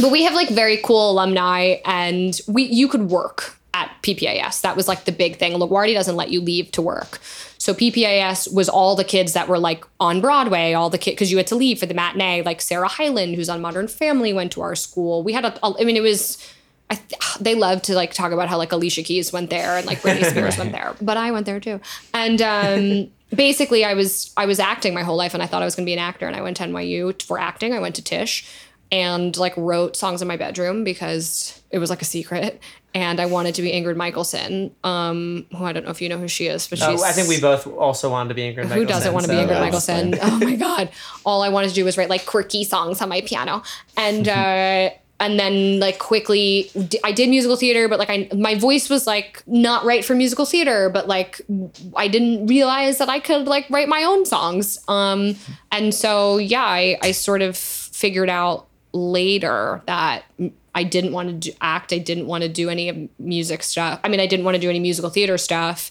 Speaker 3: but we have like very cool alumni, and we you could work at PPAS. That was like the big thing. LaGuardia doesn't let you leave to work. So PPAS was all the kids that were like on Broadway, all the kids because you had to leave for the matinee. Like Sarah Hyland, who's on Modern Family, went to our school. We had a, I mean, it was th- *sighs* they love to like talk about how like Alicia Keys went there and like Britney Spears went *laughs* there, but I went there too. And um, *laughs* basically, I was I was acting my whole life, and I thought I was going to be an actor. And I went to NYU for acting. I went to Tisch, and like wrote songs in my bedroom because it was like a secret. And I wanted to be Ingrid Michaelson, um, who I don't know if you know who she is, but she's
Speaker 1: I think we both also wanted to be Ingrid Michaelson.
Speaker 3: who doesn't want to be
Speaker 2: so
Speaker 3: Ingrid Michaelson? *laughs* Oh my god! All I wanted to do was write like quirky songs on my piano, and uh, and then like quickly, I did musical theater, but like I my voice was like not right for musical theater, but like I didn't realize that I could like write my own songs. Um, and so yeah, I I sort of figured out later that I didn't want to do, act. I didn't want to do any music stuff. I mean, I didn't want to do any musical theater stuff.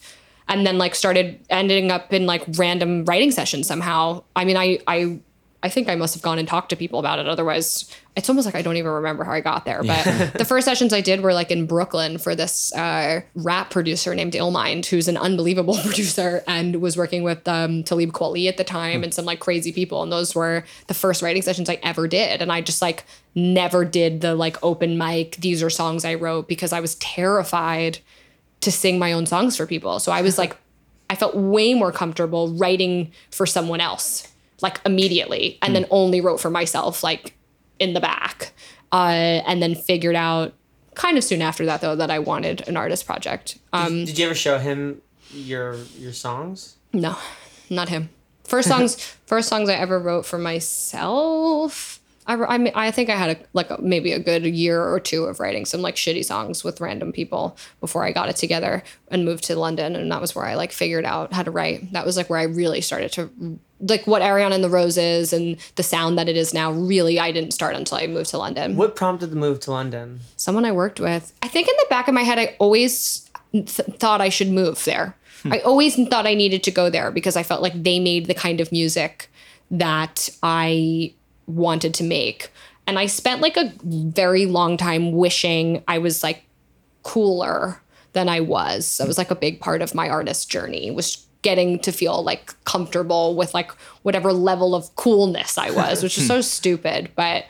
Speaker 3: And then like started ending up in like random writing sessions somehow. I mean, I I I think I must have gone and talked to people about it. Otherwise, it's almost like I don't even remember how I got there. But the first sessions I did were like in Brooklyn for this uh, rap producer named Illmind, who's an unbelievable *laughs* producer and was working with um, Talib Kweli at the time and some like crazy people. And those were the first writing sessions I ever did. And I just like never did the like open mic, these are songs I wrote because I was terrified to sing my own songs for people. So I was like, I felt way more comfortable writing for someone else. Like immediately and then only wrote for myself like in the back. Uh, and then figured out kind of soon after that though that I wanted an artist project. Um,
Speaker 1: Did you ever show him your your songs?
Speaker 3: no, not him. First songs, *laughs* first songs I ever wrote for myself. I, I, I think I had a, like a, maybe a good year or two of writing some like shitty songs with random people before I got it together and moved to London, and that was where I like figured out how to write. That was like where I really started to like what Ariana and the Roses and the sound that it is now. Really, I didn't start until I moved to London.
Speaker 1: What prompted the move to London?
Speaker 3: someone I worked with. I think in the back of my head, I always th- thought I should move there. Hmm. I always thought I needed to go there because I felt like they made the kind of music that I wanted to make. And I spent like a very long time wishing I was like cooler than I was. That was like a big part of my artist journey was getting to feel like comfortable with like whatever level of coolness I was, which is so *laughs* stupid, but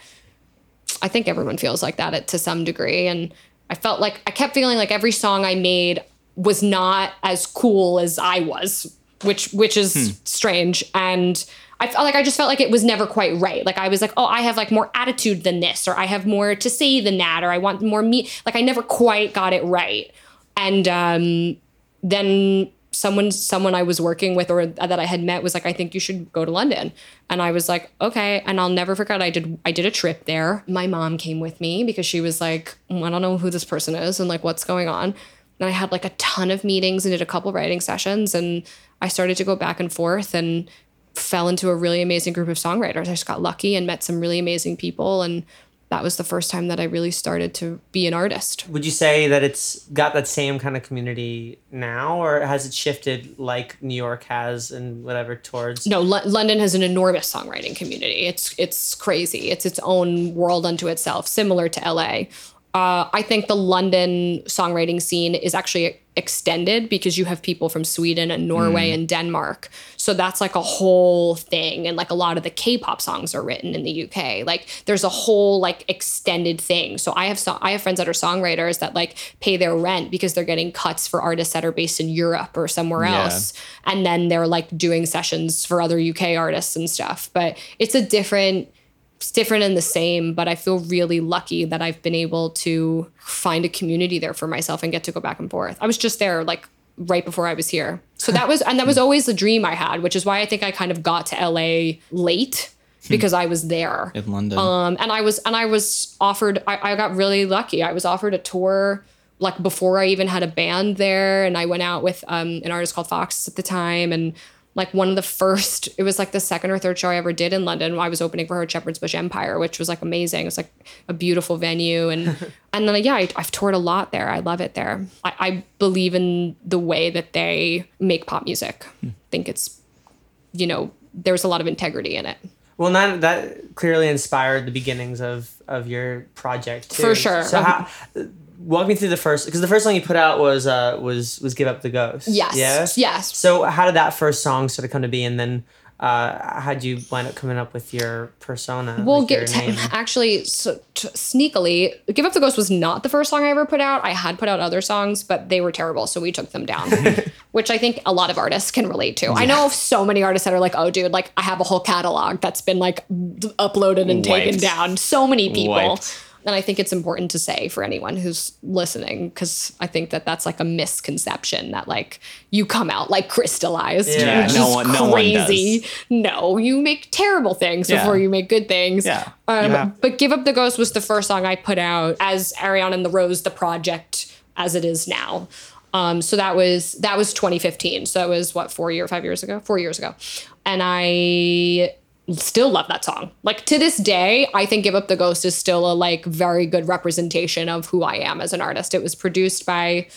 Speaker 3: I think everyone feels like that to some degree. And I felt like I kept feeling like every song I made was not as cool as I was, which which is hmm. strange. And I felt like I just felt like it was never quite right. Like I was like, oh, I have like more attitude than this, or I have more to say than that, or I want more me. Like I never quite got it right. And um, then someone someone I was working with or that I had met was like, I think you should go to London. And I was like, okay. And I'll never forget I did I did a trip there. My mom came with me because she was like, "Mm, I don't know who this person is and like what's going on. And I had like a ton of meetings and did a couple writing sessions and I started to go back and forth and fell into a really amazing group of songwriters. I just got lucky and met some really amazing people and that was the first time that I really started to be an artist.
Speaker 1: Would you say that it's got that same kind of community now, or has it shifted like New York has and whatever towards?
Speaker 3: no L- london has an enormous songwriting community it's it's crazy it's its own world unto itself similar to la uh, i think the london songwriting scene is actually extended because you have people from sweden and norway mm. and denmark. So that's like a whole thing and like a lot of the k-pop songs are written in the uk like there's a whole like extended thing. So i have so- i have friends that are songwriters that like pay their rent because they're getting cuts for artists that are based in europe or somewhere
Speaker 2: Yeah.
Speaker 3: else. And then they're like doing sessions for other UK artists and stuff. But it's a different it's different and the same, but I feel really lucky that I've been able to find a community there for myself and get to go back and forth. I was just there like right before I was here. So that was and that was always the dream I had, which is why I think I kind of got to LA late because I was there.
Speaker 2: in London.
Speaker 3: Um, and I was and I was offered. I, I got really lucky. I was offered a tour like before I even had a band there, and I went out with um, an artist called Fox at the time, and like one of the first. It was like the second or third show I ever did in London. I was opening for her at Shepherd's Bush Empire, which was like amazing. It's like a beautiful venue, and *laughs* and then yeah, I, I've toured a lot there. I love it there. I, I believe in the way that they make pop music. I think it's you know there's a lot of integrity in it.
Speaker 1: Well, that that clearly inspired the beginnings of of your project too.
Speaker 3: For sure.
Speaker 1: So how, walk me through the first because the first song you put out was uh was was give up the ghost.
Speaker 3: Yes.
Speaker 1: Yeah.
Speaker 3: Yes.
Speaker 1: So how did that first song sort of come to be, and then uh how'd you wind up coming up with your persona?
Speaker 3: Well,
Speaker 1: like
Speaker 3: get
Speaker 1: name? *laughs*
Speaker 3: actually so, t- sneakily, "Give Up the Ghost" was not the first song I ever put out. I had put out other songs, but they were terrible, so we took them down. *laughs* which I think a lot of artists can relate to. I know so many artists that are like, "Oh, dude, like I have a whole catalog that's been like d- uploaded and taken down." So many people.
Speaker 2: Wiped.
Speaker 3: And I think it's important to say for anyone who's listening, because I think that that's like a misconception that like you come out like crystallized.
Speaker 1: Yeah.
Speaker 3: which
Speaker 2: No
Speaker 3: is
Speaker 2: one- no one
Speaker 3: crazy. No, you make terrible things
Speaker 2: Yeah.
Speaker 3: before you make good things.
Speaker 2: Yeah.
Speaker 3: Um,
Speaker 1: Yeah.
Speaker 3: But Give Up the Ghost was the first song I put out as Ariana and the Rose, the project as it is now. Um, so that was that was 2015. So it was what four year, five years ago, four years ago, and I still love that song. Like to this day, I think Give Up the Ghost is still a like very good representation of who I am as an artist. It was produced by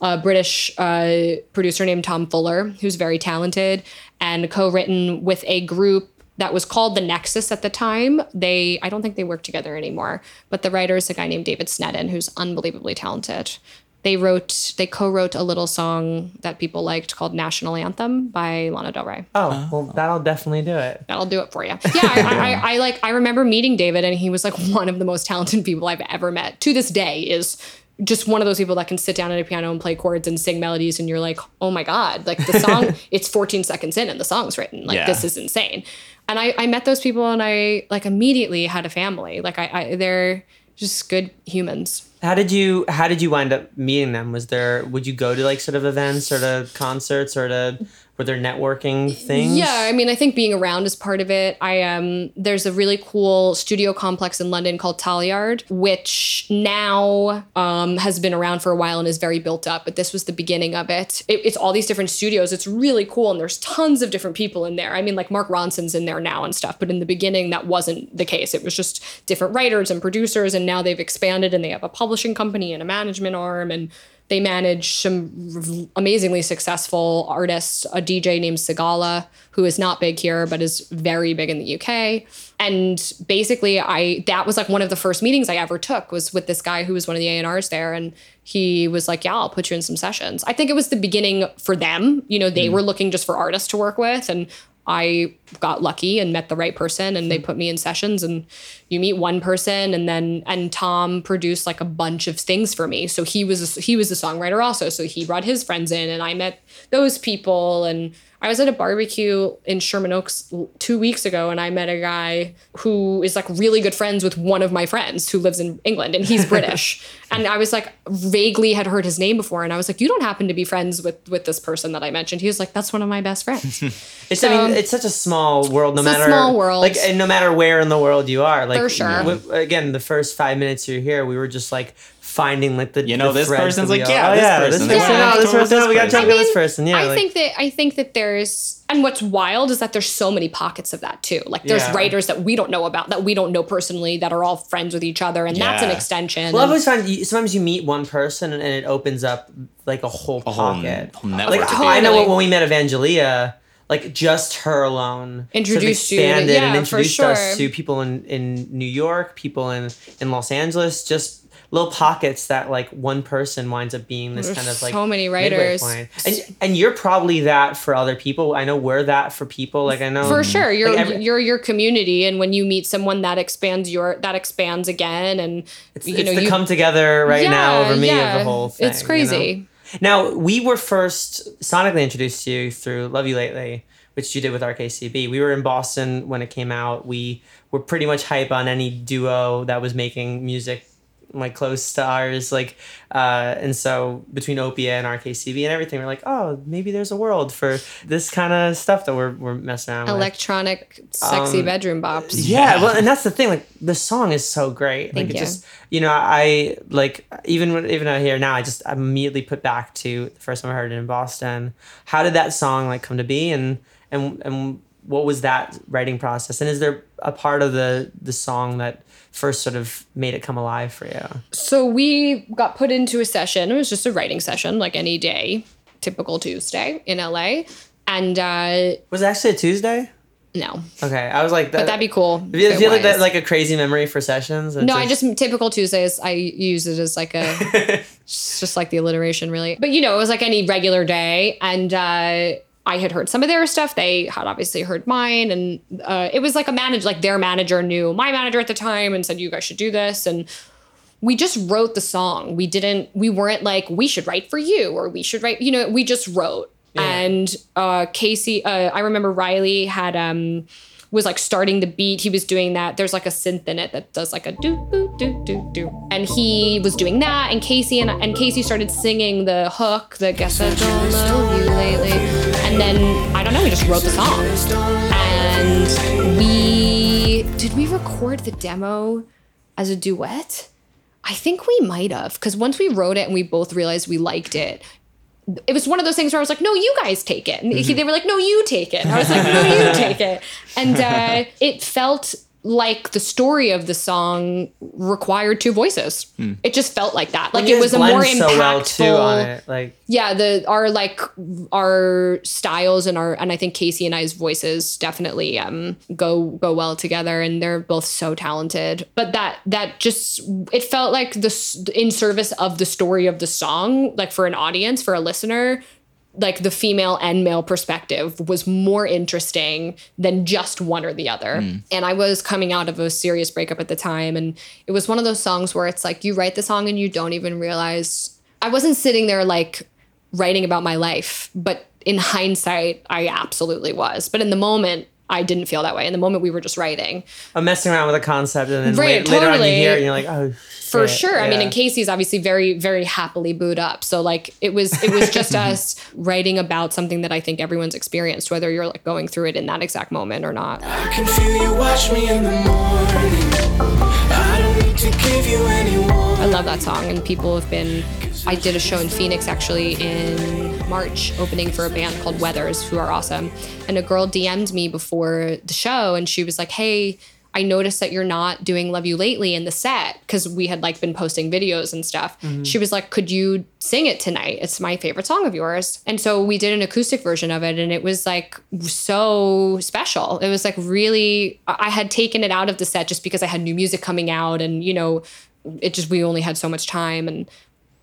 Speaker 3: a British uh, producer named Tom Fuller, who's very talented, and co-written with a group that was called the Nexus at the time. They, I don't think they work together anymore, but the writer is a guy named David Sneddon, who's unbelievably talented. They wrote, they co-wrote a little song that people liked called "National Anthem" by Lana Del Rey.
Speaker 1: Oh, oh. well, that'll definitely do it.
Speaker 3: That'll do it for you. Yeah, I, I, I, I like. I remember meeting David, and he was like one of the most talented people I've ever met. To this day, is just one of those people that can sit down at a piano and play chords and sing melodies and you're like oh my god like the song *laughs* it's 14 seconds in and the song's written like
Speaker 2: Yeah.
Speaker 3: this is insane and I, I met those people and i like immediately had a family like I, I they're just good humans
Speaker 1: How did you how did you wind up meeting them? Was there would you go to like sort of events or to concerts or to were there networking things?
Speaker 3: Yeah, I mean, I think being around is part of it. I um, there's a really cool studio complex in London called Tileyard, which now um, has been around for a while and is very built up. But this was the beginning of it. it. It's all these different studios. It's really cool, and there's tons of different people in there. I mean, like Mark Ronson's in there now and stuff. But in the beginning, that wasn't the case. It was just different writers and producers, and now they've expanded and they have a publishing company and a management arm and they manage some amazingly successful artists, a DJ named Sigala, who is not big here, but is very big in the UK. And basically, I that was like one of the first meetings I ever took was with this guy who was one of the A&Rs there. And he was like, yeah, I'll put you in some sessions. I think it was the beginning for them. You know, they hmm. were looking just for artists to work with. And I got lucky and met the right person and they hmm. put me in sessions and you meet one person and then and Tom produced like a bunch of things for me. So he was a, he was a songwriter also. So he brought his friends in and I met those people and I was at a barbecue in Sherman Oaks 2 weeks ago and I met a guy who is like really good friends with one of my friends who lives in England and he's British. *laughs* and I was like vaguely had heard his name before and I was like you don't happen to be friends with with this person that I mentioned. He was like that's one of my best friends. *laughs*
Speaker 1: It's I mean it's such a small world. No
Speaker 3: It's a
Speaker 1: matter
Speaker 3: small world.
Speaker 1: like and no matter where in the world you are. Like
Speaker 3: For sure.
Speaker 1: w- again, the first five minutes you're here, we were just like finding like the
Speaker 2: You know,
Speaker 1: the
Speaker 2: this
Speaker 1: threads
Speaker 2: person's like, yeah,
Speaker 1: oh,
Speaker 2: this
Speaker 1: yeah,
Speaker 2: person.
Speaker 1: This person,
Speaker 2: wanna
Speaker 1: oh, this person,
Speaker 2: this
Speaker 1: we gotta talk
Speaker 3: I
Speaker 1: to this person. Yeah,
Speaker 3: I
Speaker 1: like-
Speaker 3: think that I think that there's and what's wild is that there's so many pockets of that too. Like there's
Speaker 1: Yeah.
Speaker 3: writers that we don't know about that we don't know personally that are all friends with each other, and that's an extension.
Speaker 1: Well, I
Speaker 3: And-
Speaker 1: always find you, sometimes you meet one person and it opens up like a whole
Speaker 2: whole
Speaker 1: pocket.
Speaker 2: whole network
Speaker 1: like I know when we met Evangelia, like just her alone sort of
Speaker 3: Introduced you to-
Speaker 1: expanded and
Speaker 3: yeah, for
Speaker 1: introduced
Speaker 3: sure.
Speaker 1: us to people in in New York, people in in Los Angeles, just little pockets that like one person winds up being this
Speaker 3: There's
Speaker 1: kind of like
Speaker 3: so many writers.
Speaker 1: point. And and you're probably that for other people. I know we're that for people. Like I know
Speaker 3: for sure, you're
Speaker 1: like, every-
Speaker 3: you're your community, and when you meet someone that expands your that expands again, and
Speaker 1: It's,
Speaker 3: you
Speaker 1: it's
Speaker 3: know
Speaker 1: the
Speaker 3: you
Speaker 1: come together right now
Speaker 3: Yeah,
Speaker 1: over me of the whole thing.
Speaker 3: It's
Speaker 1: you know? Now we were first sonically introduced to you through "Love You Lately," which you did with RKCB. We were in Boston when it came out. We were pretty much hype on any duo that was making music like close to ours. Like, uh, and so between Opia and RKCB and everything, we're like, oh, maybe there's a world for this kind of stuff that we're we're messing around with.
Speaker 3: electronic, sexy
Speaker 1: Um,
Speaker 3: bedroom bops.
Speaker 1: Yeah, well, and that's the thing. Like the song is so great.
Speaker 3: Thank
Speaker 1: like it
Speaker 3: you.
Speaker 1: just, you know, I like even when, even out here now, I just immediately put back to the first time I heard it in Boston. How did that song like come to be, and and and what was that writing process? And is there a part of the the song that first sort of made it come alive for you?
Speaker 3: So we got put into a session. It was just a writing session, like any day, typical Tuesday in LA. And uh,
Speaker 1: Was it actually a Tuesday?
Speaker 3: no,
Speaker 1: Okay, I was like, that,
Speaker 3: but that'd be cool.
Speaker 1: Do you feel like that like a crazy memory for sessions?
Speaker 3: No, I just typical Tuesdays. I use it as like a, *laughs* just like the alliteration, really. But you know, it was like any regular day, and uh, I had heard some of their stuff. They had obviously heard mine, and uh, it was like a manager, like their manager knew my manager at the time, and said, "You guys should do this." And we just wrote the song. We didn't. We weren't like we should write for you or we should write. You know, we just wrote. And uh, Casey, uh, I remember Riley had um was like starting the beat. He was doing that. There's like a synth in it that does like a do do do do do, and he was doing that. And Casey and and Casey started singing the hook, the guess I don't love you lately, and then I don't know. We just wrote the song, and we did we record the demo as a duet. I think we might have, because once we wrote it and we both realized we liked it, it was one of those things where I was like, "No, you guys take it," and he, they were like, "No, you take it." And I was like, "No, you *laughs* take it," and uh, it felt like the story of the song required two voices. It just felt like that. Like it was a more impactful.
Speaker 1: so well too on it. Like
Speaker 3: Yeah, the our like our styles and our and I think Casey and I's voices definitely um go go well together and they're both so talented. But that that just it felt like this in service of the story of the song, like for an audience, for a listener, like the female and male perspective was more interesting than just one or the other. Hmm. And I was coming out of a serious breakup at the time. And it was one of those songs where it's like you write the song and you don't even realize. I wasn't sitting there like writing about my life, but in hindsight, I absolutely was. But in the moment, I didn't feel that way. In the moment, we were just writing.
Speaker 1: I'm messing around with a concept, and then
Speaker 3: Right,
Speaker 1: late- later on you
Speaker 3: totally.
Speaker 1: hear it, and you're like, oh,
Speaker 3: for
Speaker 1: shit,
Speaker 3: sure. I mean,
Speaker 1: yeah.
Speaker 3: and Casey's obviously very, very happily booed up. So like it was, it was just *laughs* us writing about something that I think everyone's experienced, whether you're like going through it in that exact moment or not.
Speaker 4: I
Speaker 3: love that song, and people have been. I did a show in Phoenix actually in March, opening for a band called Weathers, who are awesome. And a girl DM'd me before the show, and she was like, "Hey." I noticed that you're not doing Love You Lately in the set because we had like been posting videos and stuff. Mm-hmm. She was like, Could you sing it tonight? It's my favorite song of yours. And so we did an acoustic version of it and it was like so special. It was like really, I had taken it out of the set just because I had new music coming out and, you know, it just, we only had so much time. And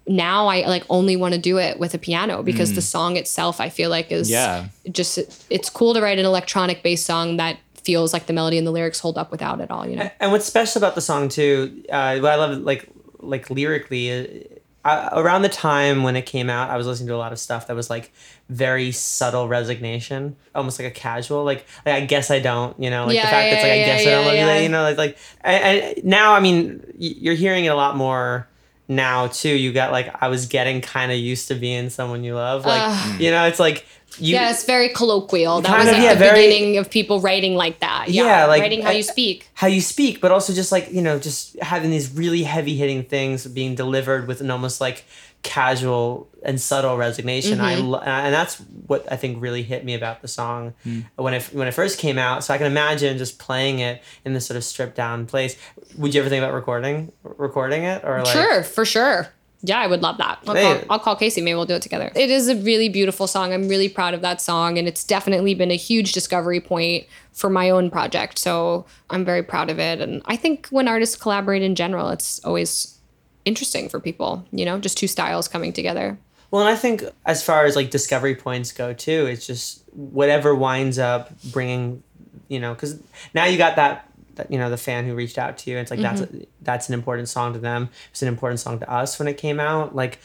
Speaker 3: now I like only want to do it with a piano because the mm. song itself I feel like is
Speaker 2: Yeah.
Speaker 3: just it's cool to write an electronic based song that feels like the melody and the lyrics hold up without it all, you know.
Speaker 1: And what's special about the song too, uh, what I love like like lyrically, uh, around the time when it came out, I was listening to a lot of stuff that was like very subtle resignation, almost like a casual, like, like I guess I don't, you know, like
Speaker 3: Yeah,
Speaker 1: the fact that's
Speaker 3: yeah,
Speaker 1: like I
Speaker 3: yeah,
Speaker 1: guess I don't love you, you know, like like and, and now I mean you're hearing it a lot more now too. You got like I was getting kind of used to being someone you love, like you know, it's like you.
Speaker 3: Yeah, it's very colloquial. That was
Speaker 1: of,
Speaker 3: like
Speaker 1: yeah,
Speaker 3: the
Speaker 1: very-
Speaker 3: beginning of people writing like that. Yeah,
Speaker 1: Yeah, like,
Speaker 3: writing how
Speaker 1: I-
Speaker 3: you speak.
Speaker 1: how you speak, but also just like you know, just having these really heavy hitting things being delivered with an almost like casual and subtle resignation. I mm-hmm. lo- and that's what I think really hit me about the song mm. when it when it first came out. So I can imagine just playing it in this sort of stripped down place. Would you ever think about recording recording it or like
Speaker 3: sure, for sure. Yeah, I would love that. I'll, call, I'll call Casey. Maybe we'll do it together. It is a really beautiful song. I'm really proud of that song, and it's definitely been a huge discovery point for my own project. So I'm very proud of it. And I think when artists collaborate in general, it's always interesting for people. You know, just two styles coming together.
Speaker 1: Well, and I think as far as like discovery points go too, it's just whatever winds up bringing, you know, because now you got that, that, you know, the fan who reached out to you. It's like that's mm-hmm. a, that's an important song to them. It's an important song to us when it came out. Like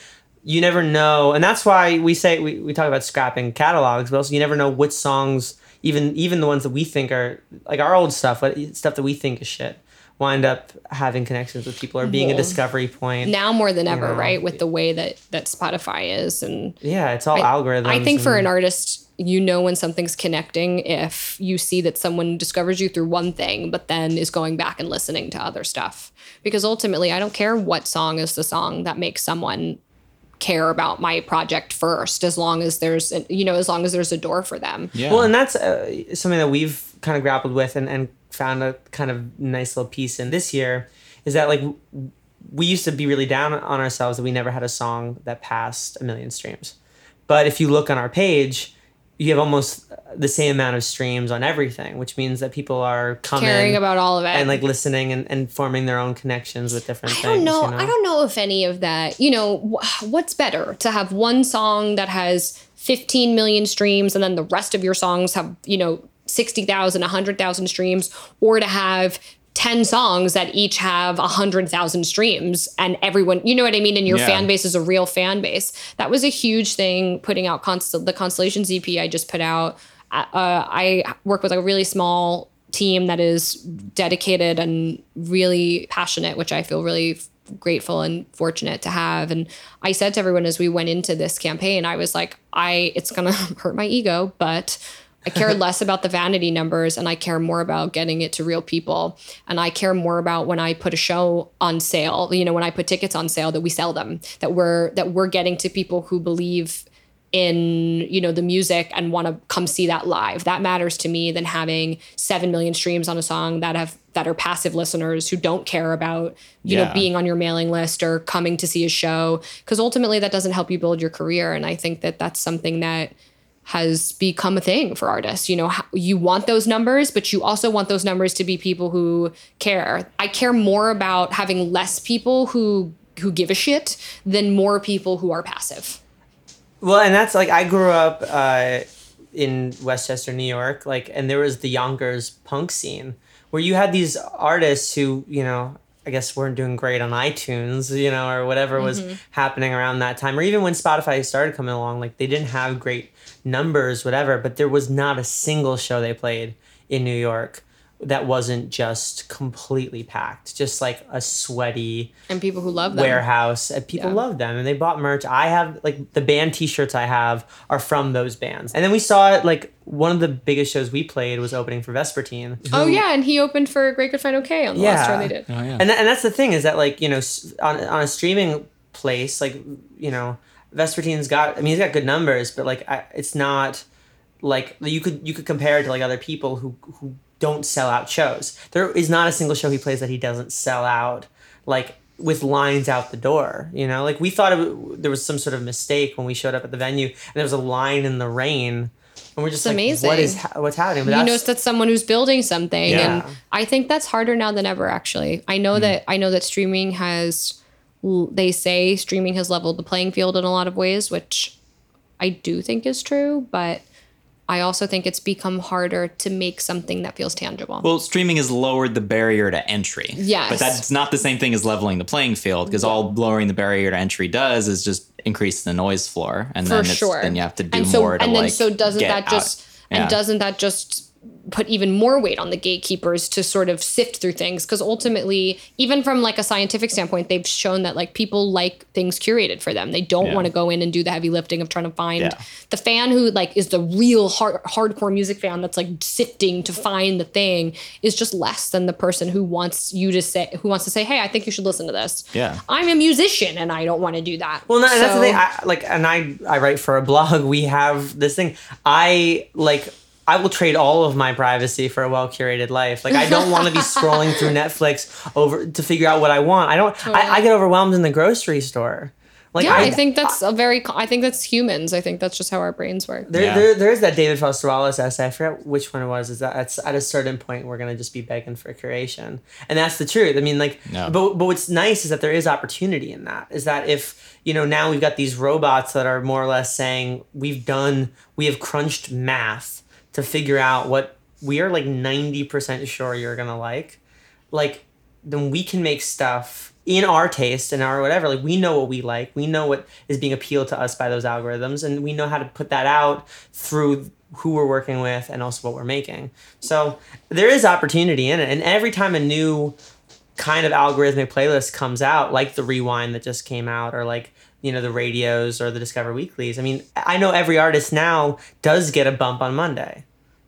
Speaker 1: you never know, and that's why we say we, we talk about scrapping catalogs, but also you never know which songs, even even the ones that we think are like our old stuff, but stuff that we think is shit, wind up having connections with people or being a discovery point.
Speaker 3: Now more than ever,
Speaker 1: know,
Speaker 3: right? With the way that that Spotify is and
Speaker 1: yeah, it's all algorithms.
Speaker 3: I think for an artist, you know when something's connecting if you see that someone discovers you through one thing, but then is going back and listening to other stuff. Because ultimately, I don't care what song is the song that makes someone care about my project first, as long as there's, you know, as long as there's a door for them.
Speaker 2: Yeah.
Speaker 1: Well, and that's uh, something that we've kind of grappled with and, and found a kind of nice little piece in this year is that like we used to be really down on ourselves that we never had a song that passed a million streams. But if you look on our page, you have almost the same amount of streams on everything, which means that people are coming
Speaker 3: Caring about all of it.
Speaker 1: and like listening and, and forming their own connections with different
Speaker 3: I don't know.
Speaker 1: you know?
Speaker 3: I don't know if any of that, you know, what's better to have one song that has 15 million streams and then the rest of your songs have, you know, 60,000, 100,000 streams or to have 10 songs that each have 100,000 streams and everyone, you know what I mean? And your
Speaker 2: Yeah.
Speaker 3: fan base is a real fan base. That was a huge thing putting out Constel- the Constellations EP I just put out. Uh, I work with a really small team that is dedicated and really passionate, which I feel really grateful and fortunate to have. And I said to everyone as we went into this campaign, I was like, I it's gonna *laughs* hurt my ego, but I care *laughs* less about the vanity numbers and I care more about getting it to real people. And I care more about when I put a show on sale, you know, when I put tickets on sale that we sell them, that we're that we're getting to people who believe in you know the music and want to come see that live. That matters to me than having 7 million streams on a song that have that are passive listeners who don't care about you know being on your mailing list or coming to see a show. Because ultimately that doesn't help you build your career. And i think that that's something that has become a thing for artists. You know you want those numbers but you also want those numbers to be people who care. I care more about having less people who who give a shit than more people who are passive.
Speaker 1: Well, and that's like I grew up uh, in Westchester, New York, like, and there was the Yonkers punk scene where you had these artists who, you know, I guess weren't doing great on iTunes, you know, or whatever was happening around that time, or even when Spotify started coming along, like they didn't have great numbers, whatever, but there was not a single show they played in New York that wasn't just completely packed, just like a sweaty
Speaker 3: and people who love them.
Speaker 1: warehouse and people
Speaker 3: Yeah.
Speaker 1: loved them and they bought merch i have like the band t-shirts i have are from those bands and then we saw it like one of the biggest shows we played was opening for Vesperteen
Speaker 3: Oh yeah, and he opened for Great Good Fine Okay on the last tour they did.
Speaker 2: Oh yeah.
Speaker 1: and, tha- and that's the thing is that like you know on, on a streaming place like you know Vesperteen's got i mean he's got good numbers but like I, it's not like you could you could compare it to like other people who who don't sell out shows. There is not a single show he plays that he doesn't sell out like with lines out the door you know? Like we thought it, there was some sort of mistake when we showed up at the venue and there was a line in the rain and we're just
Speaker 3: It's
Speaker 1: like what is
Speaker 3: amazing.
Speaker 1: ha- what's happening? But
Speaker 3: you notice that's someone who's building something
Speaker 1: Yeah.
Speaker 3: and i think that's harder now than ever actually. I know hmm. that i know that streaming has they say streaming has leveled the playing field in a lot of ways which i do think is true but i also think it's become harder to make something that feels tangible
Speaker 2: Well, streaming has lowered the barrier to entry.
Speaker 3: Yes.
Speaker 2: But that's not the same thing as leveling the playing field because all lowering the barrier to entry does is just increase the noise floor. And
Speaker 3: for
Speaker 2: then,
Speaker 3: sure
Speaker 2: then you have to do
Speaker 3: and so
Speaker 2: more to
Speaker 3: and then
Speaker 2: like
Speaker 3: so doesn't that
Speaker 2: out.
Speaker 3: just
Speaker 2: Yeah.
Speaker 3: and doesn't that just put even more weight on the gatekeepers to sort of sift through things because ultimately even from like a scientific standpoint they've shown that like people like things curated for them they don't
Speaker 2: Yeah.
Speaker 3: want to go in and do the heavy lifting of trying to find
Speaker 2: Yeah.
Speaker 3: the fan who like is the real hard, hardcore music fan that's like sifting to find the thing is just less than the person who wants you to say who wants to say hey i think you should listen to this
Speaker 2: Yeah.
Speaker 3: i'm a musician and i don't want to do that
Speaker 1: Well, no, that's the thing. I, like, and I, I write for a blog. We have this thing. I like. I will trade all of my privacy for a well curated life. Like, I don't want to be *laughs* scrolling through Netflix over to figure out what I want. I don't. I, I get overwhelmed in the grocery store. Like,
Speaker 3: yeah, I, think that's a very. I think that's humans. I think that's just how our brains work.
Speaker 1: There,
Speaker 2: Yeah.
Speaker 1: there, there is that David Foster Wallace essay. I forget which one it was. Is that at, at a certain point we're gonna just be begging for curation, and that's the truth. I mean, like,
Speaker 2: Yeah.
Speaker 1: but but what's nice is that there is opportunity in that. Is that if you know now we've got these robots that are more or less saying we've done, we have crunched math to figure out what we are like ninety percent sure you're gonna like, like then we can make stuff in our taste and our whatever. Like we know what we like. We know what is being appealed to us by those algorithms and we know how to put that out through who we're working with and also what we're making. So there is opportunity in it and every time a new kind of algorithmic playlist comes out like the rewind that just came out or like you know the radios or the discover weeklies i mean i know every artist now does get a bump on monday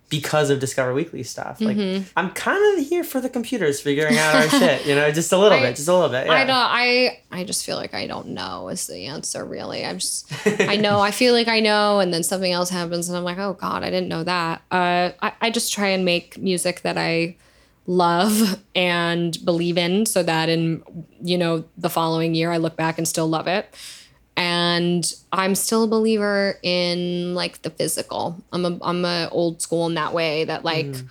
Speaker 1: because of Discover Weekly stuff. Like I'm kind of here for the computers figuring out our *laughs* shit, you know, just a little
Speaker 3: I-
Speaker 1: bit, just a little bit. Yeah.
Speaker 3: I don't. I. I just feel like I don't know is the answer. Really, I'm just. I *laughs* know. I feel like I know, and then something else happens, and I'm like, oh god, I didn't know that. Uh, I. I just try and make music that I love and believe in, so that in you know the following year I look back and still love it. And I'm still a believer in like the physical. I'm a I'm a old school in that way that like mm.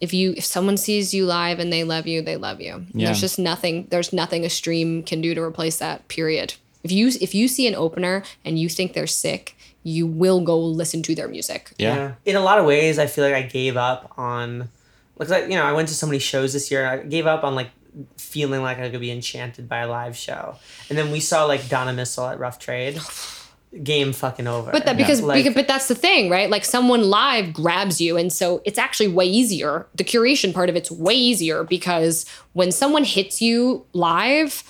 Speaker 3: if you if someone sees you live and they love you, they love you.
Speaker 2: Yeah.
Speaker 3: There's just nothing there's nothing a stream can do to replace that. Period. If you if you see an opener and you think they're sick, you will go listen to their music.
Speaker 2: Yeah.
Speaker 1: In a lot of ways, I feel like I gave up on, like, like, you know, I went to so many shows this year. I gave up on like feeling like I could be enchanted by a live show. And then we saw like Donna Missal at Rough Trade. Game fucking over.
Speaker 3: But that because,
Speaker 1: Like-
Speaker 3: because but that's the thing, right? Like someone live grabs you and so it's actually way easier. The curation part of it's way easier because when someone hits you live,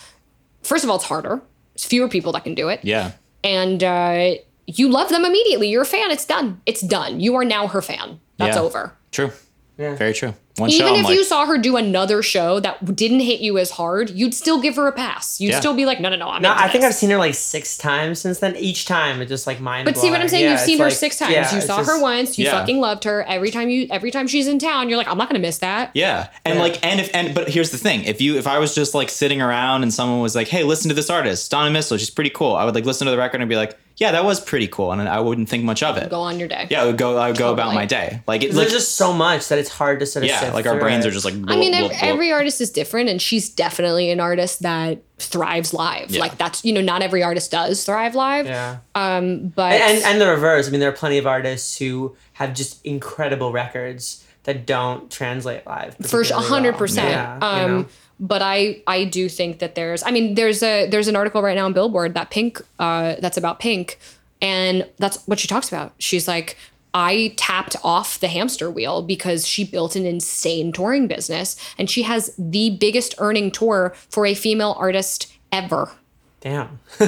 Speaker 3: first of all it's harder. It's fewer people that can do it.
Speaker 2: Yeah.
Speaker 3: And uh, you love them immediately. You're a fan. It's done. It's done. You are now her fan. That's
Speaker 2: Yeah.
Speaker 3: over.
Speaker 2: True.
Speaker 1: Yeah.
Speaker 2: Very true. One
Speaker 3: Even
Speaker 2: show,
Speaker 3: if
Speaker 2: like,
Speaker 3: you saw her do another show that didn't hit you as hard, you'd still give her a pass. You'd
Speaker 2: Yeah.
Speaker 3: still be like, no, no, no. I'm
Speaker 1: No,
Speaker 3: into
Speaker 1: I think. I've seen her like six times since then. Each time, it just like mind.
Speaker 3: But see what I'm saying?
Speaker 1: Yeah,
Speaker 3: You've seen her
Speaker 1: like-
Speaker 3: six times.
Speaker 1: yeah,
Speaker 3: you
Speaker 1: it's
Speaker 3: saw her once. You
Speaker 2: Yeah.
Speaker 3: fucking loved her. Every time you, every time she's in town, you're like, I'm not gonna miss that.
Speaker 2: Yeah. And
Speaker 1: Yeah.
Speaker 2: like and if and but here's the thing. If you if I was just like sitting around and someone was like, Hey, listen to this artist, Donna Missal, she's pretty cool. I would like listen to the record and be like, yeah, that was pretty cool, and I wouldn't think much of it.
Speaker 3: Go on your day.
Speaker 2: Yeah, I would go. I would go about my day. Like it's
Speaker 1: There's
Speaker 2: like
Speaker 1: just so much that it's hard to sort of
Speaker 2: yeah,
Speaker 1: sift
Speaker 2: like our brains
Speaker 1: it.
Speaker 2: are just like.
Speaker 3: I mean,
Speaker 2: blah,
Speaker 3: every,
Speaker 2: blah, blah.
Speaker 3: every artist is different, and she's definitely an artist that thrives live.
Speaker 2: Yeah.
Speaker 3: Like that's you know, not every artist does thrive live.
Speaker 1: yeah.
Speaker 3: Um, but
Speaker 1: and, and the reverse. I mean, there are plenty of artists who have just incredible records that don't translate live
Speaker 3: for
Speaker 1: particularly
Speaker 3: a hundred
Speaker 1: well.
Speaker 3: percent.
Speaker 1: Yeah, you
Speaker 3: Um,
Speaker 1: know?
Speaker 3: But I I do think that there's I mean there's a there's an article right now on Billboard that Pink uh that's about Pink, and that's what she talks about. She's like. I tapped off the hamster wheel because she built an insane touring business and she has the biggest earning tour for a female artist ever.
Speaker 1: Damn. *laughs*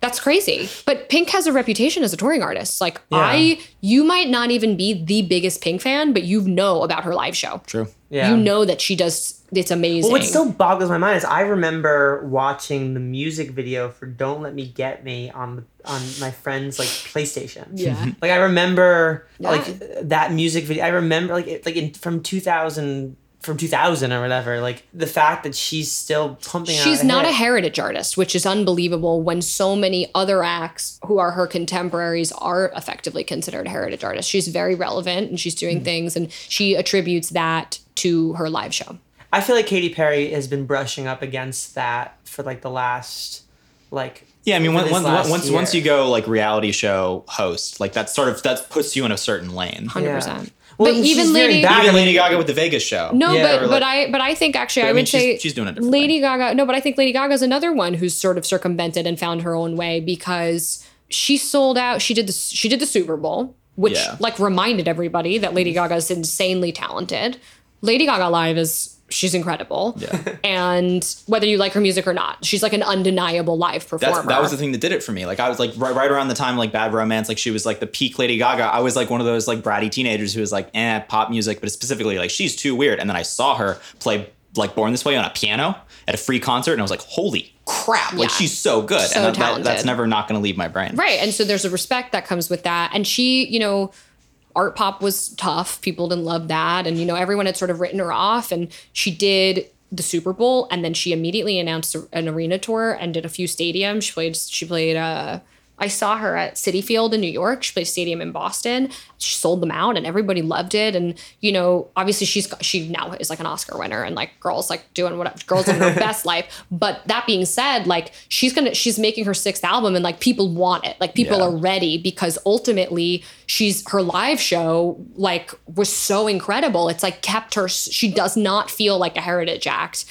Speaker 3: That's crazy. But Pink has a reputation as a touring artist. Like
Speaker 1: Yeah.
Speaker 3: I you might not even be the biggest Pink fan, but you know about her live show.
Speaker 2: True.
Speaker 1: Yeah.
Speaker 3: You know that she does it's amazing.
Speaker 1: Well, what still boggles my mind is I remember watching the music video for "Don't Let Me Get Me" on the, on my friend's like PlayStation.
Speaker 3: Yeah.
Speaker 1: Like I remember
Speaker 3: Yeah.
Speaker 1: like that music video. I remember like it, like in, from two thousand from two thousand or whatever. Like the fact that she's still pumping. out
Speaker 3: She's not a heritage artist, which is unbelievable when so many other acts who are her contemporaries are effectively considered heritage artists. She's very relevant and she's doing mm. things and she attributes that to her live show.
Speaker 1: I feel like Katy Perry has been brushing up against that for like the last like.
Speaker 2: Yeah, I mean,
Speaker 1: for
Speaker 2: once
Speaker 1: this
Speaker 2: once
Speaker 1: last
Speaker 2: once once you go like reality show host, like that sort of that puts you in a certain lane.
Speaker 3: 100%.
Speaker 1: Well,
Speaker 3: but even Lady
Speaker 1: back.
Speaker 2: Even Lady Gaga with the Vegas show.
Speaker 3: No,
Speaker 1: Yeah,
Speaker 3: but
Speaker 2: or
Speaker 3: but I but I think actually I,
Speaker 2: I mean,
Speaker 3: would
Speaker 2: she's-
Speaker 3: say
Speaker 2: she's doing a different
Speaker 3: Lady Gaga. No, but I think Lady Gaga's another one who's sort of circumvented and found her own way because she sold out. She did the she did the Super Bowl, which
Speaker 2: Yeah.
Speaker 3: like reminded everybody that Lady Gaga is insanely talented. Lady Gaga live is she's incredible.
Speaker 2: Yeah. *laughs*
Speaker 3: And whether you like her music or not, she's like an undeniable live performer.
Speaker 2: That's, that was the thing that did it for me. Like I was like right, right around the time like Bad Romance, like she was like the peak Lady Gaga. I was like one of those like bratty teenagers who was like, eh, pop music, but specifically like she's too weird. And then I saw her play like Born This Way on a piano at a free concert, and I was like, holy crap! Like
Speaker 3: Yeah.
Speaker 2: she's so good,
Speaker 3: So
Speaker 2: and that, that, that's never not going to leave my brain.
Speaker 3: Right. And so there's a respect that comes with that. And she, you know, art pop was tough. People didn't love that. And, you know, everyone had sort of written her off. And she did the Super Bowl and then she immediately announced an arena tour and did a few stadiums. She played, she played, uh, I saw her at Citi Field in New York. She played stadium in Boston. She sold them out and everybody loved it. And, you know, obviously she's she now is like an Oscar winner and like girls like doing what girls in her *laughs* best life. But that being said, like she's gonna she's making her sixth album and like people want it. Like people
Speaker 2: Yeah.
Speaker 3: are ready because ultimately she's her live show like was so incredible. It's like kept her she does not feel like a heritage act.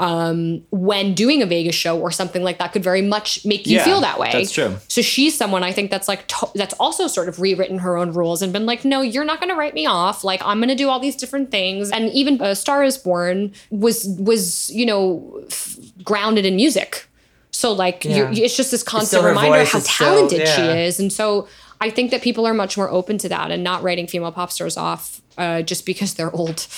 Speaker 3: Um, when doing a Vegas show or something like that could very much make you
Speaker 2: Yeah,
Speaker 3: feel that way.
Speaker 2: that's true.
Speaker 3: So she's someone I think that's like to- that's also sort of rewritten her own rules and been like, no, you're not going to write me off. Like I'm going to do all these different things. And even A Star Is Born was was you know f- grounded in music. So like you're,
Speaker 1: Yeah.
Speaker 3: it's just this constant reminder how
Speaker 1: it's still-
Speaker 3: talented she is. And so I think that people are much more open to that and not writing female pop stars off uh, just because they're old.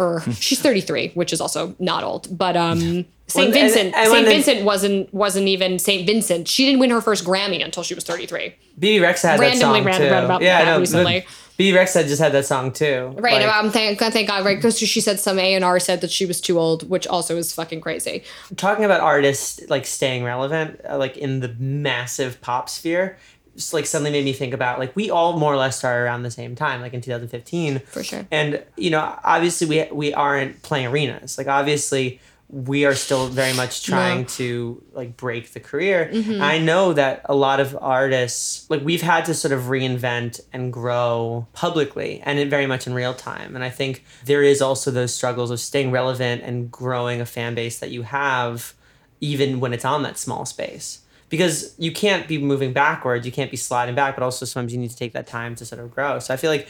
Speaker 3: Or *laughs* she's 33, which is also not old. But um, St.
Speaker 1: Well,
Speaker 3: Vincent,
Speaker 1: and when
Speaker 3: St. Vincent wasn't wasn't even St. Vincent. She didn't win her first Grammy until she was 33.
Speaker 1: Bebe Rexha had
Speaker 3: Randomly
Speaker 1: that song
Speaker 3: read-
Speaker 1: too.
Speaker 3: about
Speaker 1: yeah,
Speaker 3: that
Speaker 1: I know.
Speaker 3: recently.
Speaker 1: Bebe Rexha had just had that song too.
Speaker 3: Right.
Speaker 1: Like,
Speaker 3: I'm thank, thank God, right? Because she said some A and R said that she was too old, which also is fucking crazy.
Speaker 1: talking about artists like staying relevant, uh, like in the massive pop sphere, just like suddenly made me think about like we all more or less started around the same time, like in 2015.
Speaker 3: For sure.
Speaker 1: And you know, obviously we we aren't playing arenas. Like obviously we are still very much trying
Speaker 3: No.
Speaker 1: to like break the career.
Speaker 3: Mm-hmm.
Speaker 1: I know that a lot of artists like we've had to sort of reinvent and grow publicly and it very much in real time. And I think there is also those struggles of staying relevant and growing a fan base that you have even when it's on that small space. Because you can't be moving backwards, you can't be sliding back, but also sometimes you need to take that time to sort of grow. So I feel like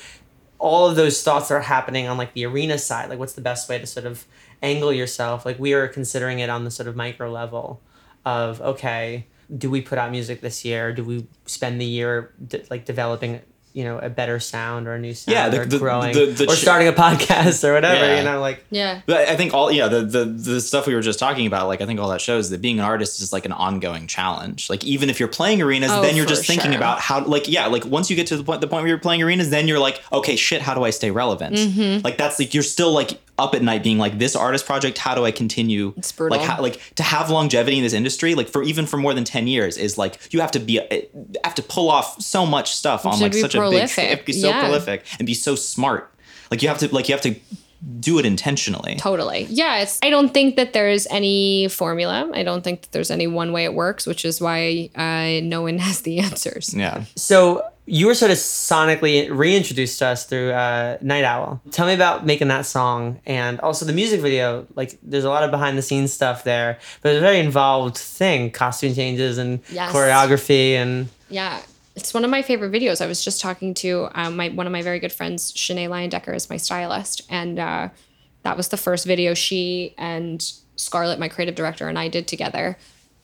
Speaker 1: all of those thoughts are happening on like the arena side like what's the best way to sort of angle yourself like we are considering it on the sort of micro level of okay do we put out music this year do we spend the year de- like developing you know a better sound or a new sound
Speaker 2: Yeah, the-
Speaker 1: or
Speaker 2: the-
Speaker 1: growing
Speaker 2: the- the
Speaker 1: or
Speaker 2: ch-
Speaker 1: starting a podcast or whatever
Speaker 2: Yeah.
Speaker 1: you know like
Speaker 3: Yeah.
Speaker 2: But I think all yeah the, the the stuff we were just talking about like I think all that shows that being an artist is like an ongoing challenge. Like even if you're playing arenas,
Speaker 3: Oh,
Speaker 2: then you're
Speaker 3: for
Speaker 2: just thinking
Speaker 3: sure.
Speaker 2: about how like yeah like once you get to the point the point where you're playing arenas, then you're like okay shit how do I stay relevant?
Speaker 3: Mm-hmm.
Speaker 2: Like that's like you're still like up at night being like this artist project how do i continue
Speaker 3: It's brutal.
Speaker 2: like how, like to have longevity in this industry like for even for more than 10 years is like you have to be uh, have to pull off so much stuff on like
Speaker 3: be
Speaker 2: such a big
Speaker 3: prolific.
Speaker 2: scale, be so
Speaker 3: Yeah.
Speaker 2: prolific and be so smart like you have to like you have to do it intentionally
Speaker 3: Totally. Yeah, it's I don't think that there's any formula. I don't think that there's any one way it works, which is why uh, no one *laughs* has the answers.
Speaker 2: yeah
Speaker 1: So you were sort of sonically reintroduced to us through uh, Night Owl. Tell me about making that song and also the music video. Like, there's a lot of behind the scenes stuff there, but it's a very involved thing: costume changes and
Speaker 3: Yes.
Speaker 1: choreography and.
Speaker 3: Yeah. It's one of my favorite videos. I was just talking to um, my one of my very good friends, Shanae Lyon Decker, is my stylist, and uh, that was the first video she and Scarlett, my creative director, and I did together.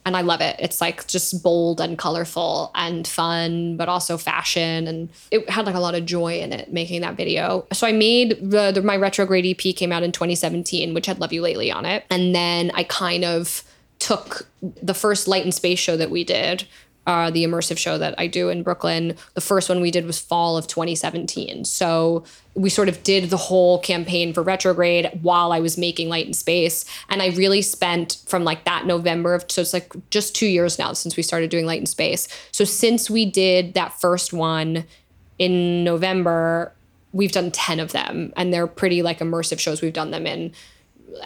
Speaker 3: And I love it. It's like just bold and colorful and fun, but also fashion. And it had like a lot of joy in it making that video. So I made the, the my retrograde EP came out in 2017, which had Love You Lately on it. And then I kind of took the first light and space show that we did uh, the immersive show that I do in Brooklyn. The first one we did was fall of 2017. So we sort of did the whole campaign for retrograde while I was making Light and Space. And I really spent from like that November of, so it's like just two years now since we started doing Light and Space. So since we did that first one in November, we've done 10 of them and they're pretty like immersive shows. We've done them in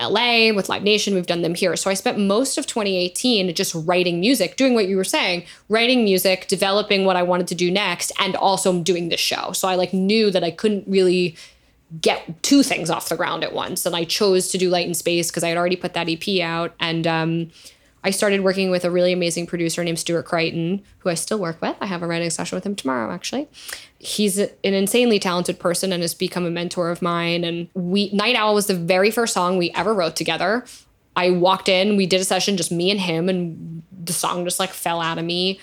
Speaker 3: LA with Live Nation. We've done them here. So I spent most of 2018 just writing music, doing what you were saying, writing music, developing what I wanted to do next, and also doing this show. So I like knew that I couldn't really get two things off the ground at once. And I chose to do Light and Space because I had already put that EP out. And um, I started working with a really amazing producer named Stuart Crichton, who I still work with. I have a writing session with him tomorrow, actually. He's an insanely talented person and has become a mentor of mine. And we Night Owl was the very first song we ever wrote together. I walked in, we did a session, just me and him, and the song just like fell out of me.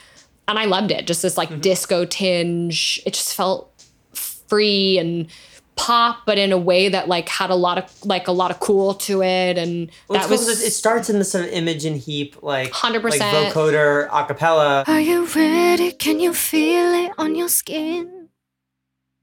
Speaker 3: And I loved it. Just this like mm-hmm. disco tinge. It just felt free and pop, but in a way that like had a lot of like a lot of cool to it. And
Speaker 1: Well,
Speaker 3: that
Speaker 1: it's cool it starts in this sort of Imogen Heap, like
Speaker 3: 100%.
Speaker 1: like vocoder acapella.
Speaker 5: Are you ready? Can you feel it on your skin?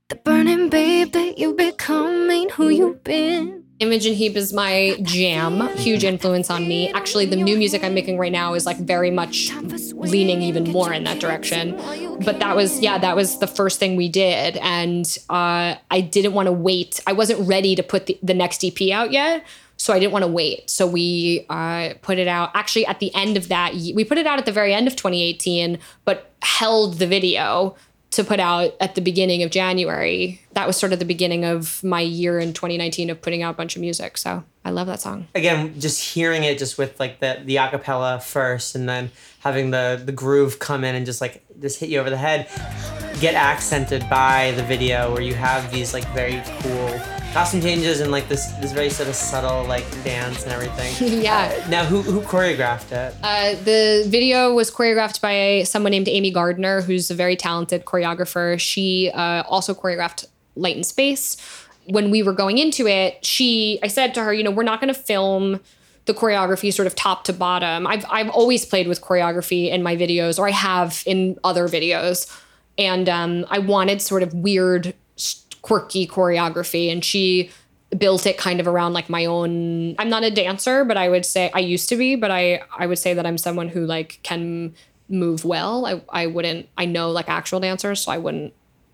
Speaker 5: The burning babe that you becoming who you've been.
Speaker 3: Imogen Heap is my jam, huge influence on me. Actually, the new music I'm making right now is like very much leaning even more in that direction. But that was, yeah, that was the first thing we did. And uh, I didn't want to wait. I wasn't ready to put the, the next EP out yet. So I didn't want to wait. So we uh, put it out actually at the end of that. We put it out at the very end of 2018, but held the video to put out at the beginning of January. That was sort of the beginning of my year in 2019 of putting out a bunch of music. So I love that song.
Speaker 1: Again, just hearing it just with like the the acapella first, and then having the the groove come in and just like just hit you over the head. Get accented by the video where you have these like very cool costume changes and like this this very sort of subtle like dance and everything. *laughs*
Speaker 3: Yeah.
Speaker 1: Uh, now, who who choreographed it?
Speaker 3: Uh, the video was choreographed by someone named Amy Gardner, who's a very talented choreographer. She uh, also choreographed Light and Space. When we were going into it, she, I said to her, you know, we're not going to film the choreography sort of top to bottom. I've I've always played with choreography in my videos, or I have in other videos, and um, I wanted sort of weird, quirky choreography, and she built it kind of around like my own I'm not a dancer, but I would say I used to be, but I I would say that I'm someone who like can move well. I I wouldn't I know like actual dancers, so I wouldn't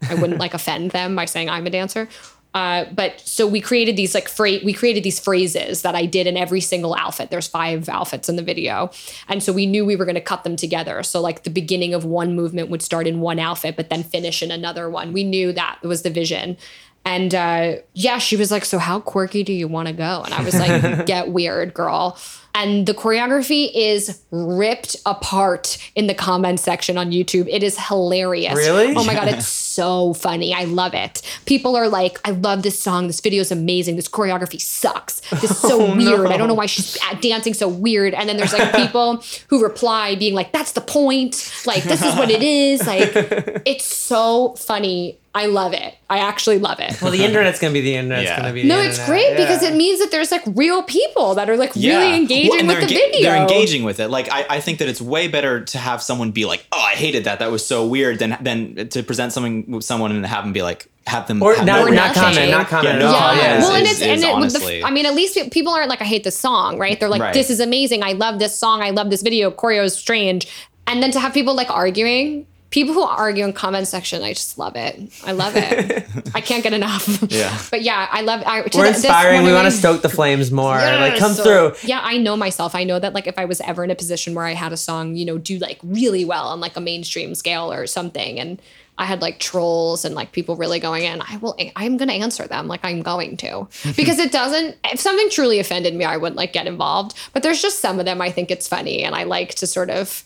Speaker 3: I wouldn't like offend them by saying I'm a dancer. Uh, but so we created these like fra- we created these phrases that I did in every single outfit. There's five outfits in the video, and so we knew we were going to cut them together. So like the beginning of one movement would start in one outfit, but then finish in another one. We knew that was the vision. And uh, yeah, she was like, "So how quirky do you want to go?" And I was like, *laughs* "Get weird, girl." And the choreography is ripped apart in the comment section on YouTube. It is hilarious.
Speaker 1: Really?
Speaker 3: Oh my god, it's *laughs* so funny. I love it. People are like, "I love this song. This video is amazing. This choreography sucks. This is so *laughs*
Speaker 1: Oh,
Speaker 3: weird.
Speaker 1: no.
Speaker 3: I don't know why she's dancing so weird." And then there's like people who reply being like, "That's the point. Like this is what it is. Like *laughs* it's so funny." I love it. I actually love it.
Speaker 1: Well, the internet's gonna be the internet's
Speaker 2: Yeah.
Speaker 1: gonna be. The
Speaker 3: No, it's
Speaker 1: internet.
Speaker 3: great because it means that there's like real people that are like really engaging
Speaker 2: Well,
Speaker 3: with
Speaker 2: they're
Speaker 3: the
Speaker 2: enga-
Speaker 3: video.
Speaker 2: They're engaging with it. Like I, I think that it's way better to have someone be like, "Oh, I hated that. That was so weird," than than to present something with someone and have them be like, have them
Speaker 1: Or
Speaker 2: have
Speaker 1: not,
Speaker 2: no
Speaker 3: Or
Speaker 1: not comment, not comment.
Speaker 2: Yeah, no
Speaker 1: at
Speaker 3: yeah.
Speaker 2: comment
Speaker 1: Yeah.
Speaker 2: is-
Speaker 3: well, and
Speaker 2: is-
Speaker 3: it's and it,
Speaker 2: honestly-
Speaker 3: the, I mean, at least people aren't like, I hate this song, right? They're like,
Speaker 2: Right.
Speaker 3: this is amazing. I love this song. I love this video. Choreo is strange. And then to have people like arguing, people who argue in comment section, I just love it. I love it. *laughs* I can't get enough.
Speaker 2: Yeah. *laughs*
Speaker 3: But yeah, I love. I,
Speaker 1: We're
Speaker 3: the- this
Speaker 1: inspiring. We want to stoke the flames more. like, come
Speaker 3: so-
Speaker 1: through.
Speaker 3: Yeah, I know myself. I know that like if I was ever in a position where I had a song, you know, do like really well on like a mainstream scale or something, and I had like trolls and like people really going in, I will. I'm gonna answer them. Like I'm going to *laughs* because it doesn't. If something truly offended me, I wouldn't like get involved. But there's just some of them I think it's funny, and I like to sort of.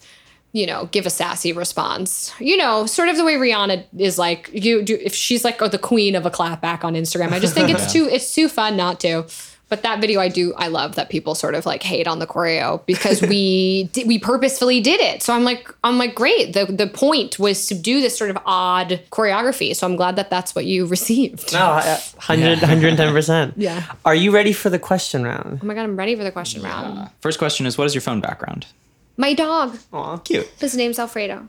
Speaker 3: You know, give a sassy response. You know, sort of the way Rihanna is like you do. If she's like oh, the queen of a clapback on Instagram, I just think it's *laughs* too it's too fun not to. But that video, I do, I love that people sort of like hate on the choreo because we *laughs* di- we purposefully did it. So I'm like, I'm like, great. The the point was to do this sort of odd choreography. So I'm glad that that's what you *laughs* received.
Speaker 1: No, uh, 100, 110%. *laughs*
Speaker 3: Yeah.
Speaker 1: Are you ready for the question round?
Speaker 3: Oh my god, I'm ready for the question round.
Speaker 2: First question is, what is your phone background?
Speaker 3: My dog,
Speaker 1: Aw.
Speaker 2: Cute,
Speaker 3: his name's Alfredo,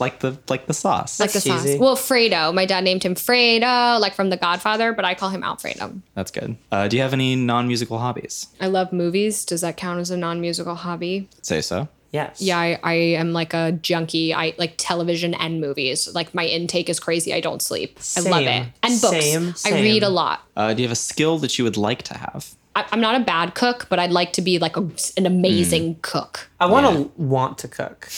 Speaker 2: like the like the sauce.
Speaker 3: like the
Speaker 1: That's
Speaker 3: sauce. Well, Fredo. My dad named him Fredo, like from The Godfather, but I call him Alfredo.
Speaker 2: That's good. Uh, do you have any non-musical hobbies?
Speaker 3: I love movies. Does that count as a non-musical hobby?
Speaker 2: Say so.
Speaker 1: Yes.
Speaker 3: Yeah, I, I am like a junkie. I like television and movies. Like my intake is crazy. I don't sleep. I love it. And books.
Speaker 1: Same,
Speaker 3: I read a lot.
Speaker 2: Uh, do you have a skill that you would like to have?
Speaker 3: I, I'm not a bad cook, but I'd like to be like a, an amazing cook.
Speaker 1: I want to want to cook.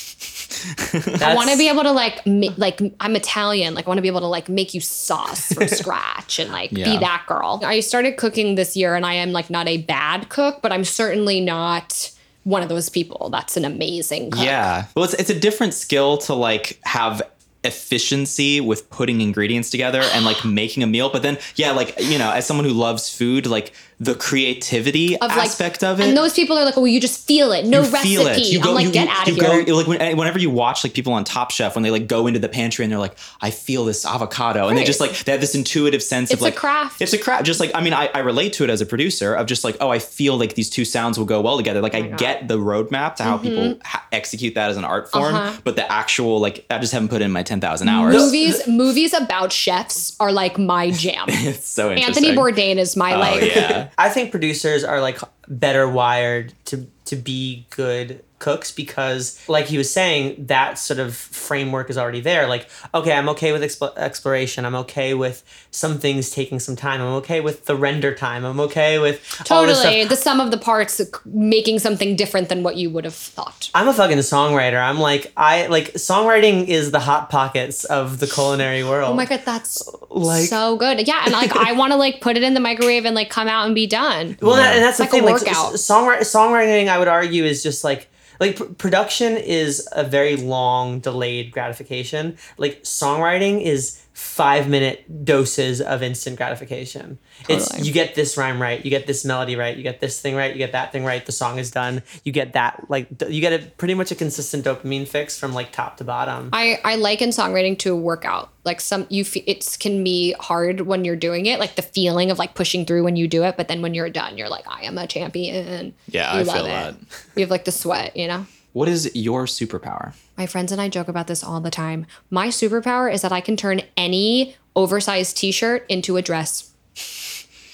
Speaker 1: *laughs*
Speaker 3: I want to be able to like ma- like I'm Italian. Like I want to be able to like make you sauce from *laughs* scratch and like be that girl. I started cooking this year, and I am like not a bad cook, but I'm certainly not one of those people that's an amazing cook.
Speaker 2: Yeah. Well, it's it's a different skill to like have efficiency with putting ingredients together and like *gasps* making a meal. But then, yeah, like you know, as someone who loves food, like the creativity
Speaker 3: Of like,
Speaker 2: aspect of it.
Speaker 3: and those people are like, "Oh, you just feel it, no
Speaker 2: you
Speaker 3: recipe."
Speaker 2: feel it. You
Speaker 3: I'm
Speaker 2: go,
Speaker 3: like,
Speaker 2: you,
Speaker 3: "Get
Speaker 2: you-
Speaker 3: out of
Speaker 2: go-
Speaker 3: here!"
Speaker 2: like when, whenever you watch like people on Top Chef when they like go into the pantry and they're like, I feel this avocado, and they just like they have this intuitive sense
Speaker 3: It's
Speaker 2: of
Speaker 3: a
Speaker 2: like
Speaker 3: craft.
Speaker 2: It's a craft. Just like I mean, I, I relate to it as a producer of just like, oh, I feel like these two sounds will go well together. Like I
Speaker 3: God.
Speaker 2: get the roadmap to how people ha- execute that as an art form,
Speaker 3: Mm-hmm. Uh-huh.
Speaker 2: but the actual like I just haven't put in my ten thousand hours.
Speaker 3: movies movies about chefs are like my jam. *laughs*
Speaker 2: It's so interesting.
Speaker 3: Anthony Bourdain is my
Speaker 2: Oh
Speaker 3: like
Speaker 2: yeah. *laughs*
Speaker 1: I think producers are like better wired to to be good cooks because like he was saying that sort of framework is already there like okay i'm okay with expl- exploration i'm okay with some things taking some time i'm okay with the render time i'm okay with
Speaker 3: totally the sum of the parts making something different than what you would have thought.
Speaker 1: i'm a fucking songwriter i'm like i like songwriting is the hot pockets of the culinary world
Speaker 3: Oh my god, that's
Speaker 1: Like-
Speaker 3: so good. Yeah, and like I want to like put it in the microwave and like come out and be done.
Speaker 1: Well, that, and that's
Speaker 3: Like
Speaker 1: the
Speaker 3: a
Speaker 1: thing. Like, songwriting, songwriting, I would argue, is just like like pr- production is a very long, delayed gratification. Like songwriting is five minute doses of instant gratification. It's you get this rhyme right, you get this melody right, you get this thing right, you get that thing right. The song is done. You get that like you get a pretty much a consistent dopamine fix from like top to bottom.
Speaker 3: I I liken songwriting to a workout. Like some you fe- it can be hard when you're doing it, like the feeling of like pushing through when you do it, but then when you're done, you're like I am a champion.
Speaker 2: Yeah,
Speaker 3: You
Speaker 2: I
Speaker 3: love
Speaker 2: feel
Speaker 3: it.
Speaker 2: that.
Speaker 3: You have like the sweat, you know.
Speaker 2: What is your superpower?
Speaker 3: My friends and I joke about this all the time. My superpower is that I can turn any oversized t-shirt into a dress.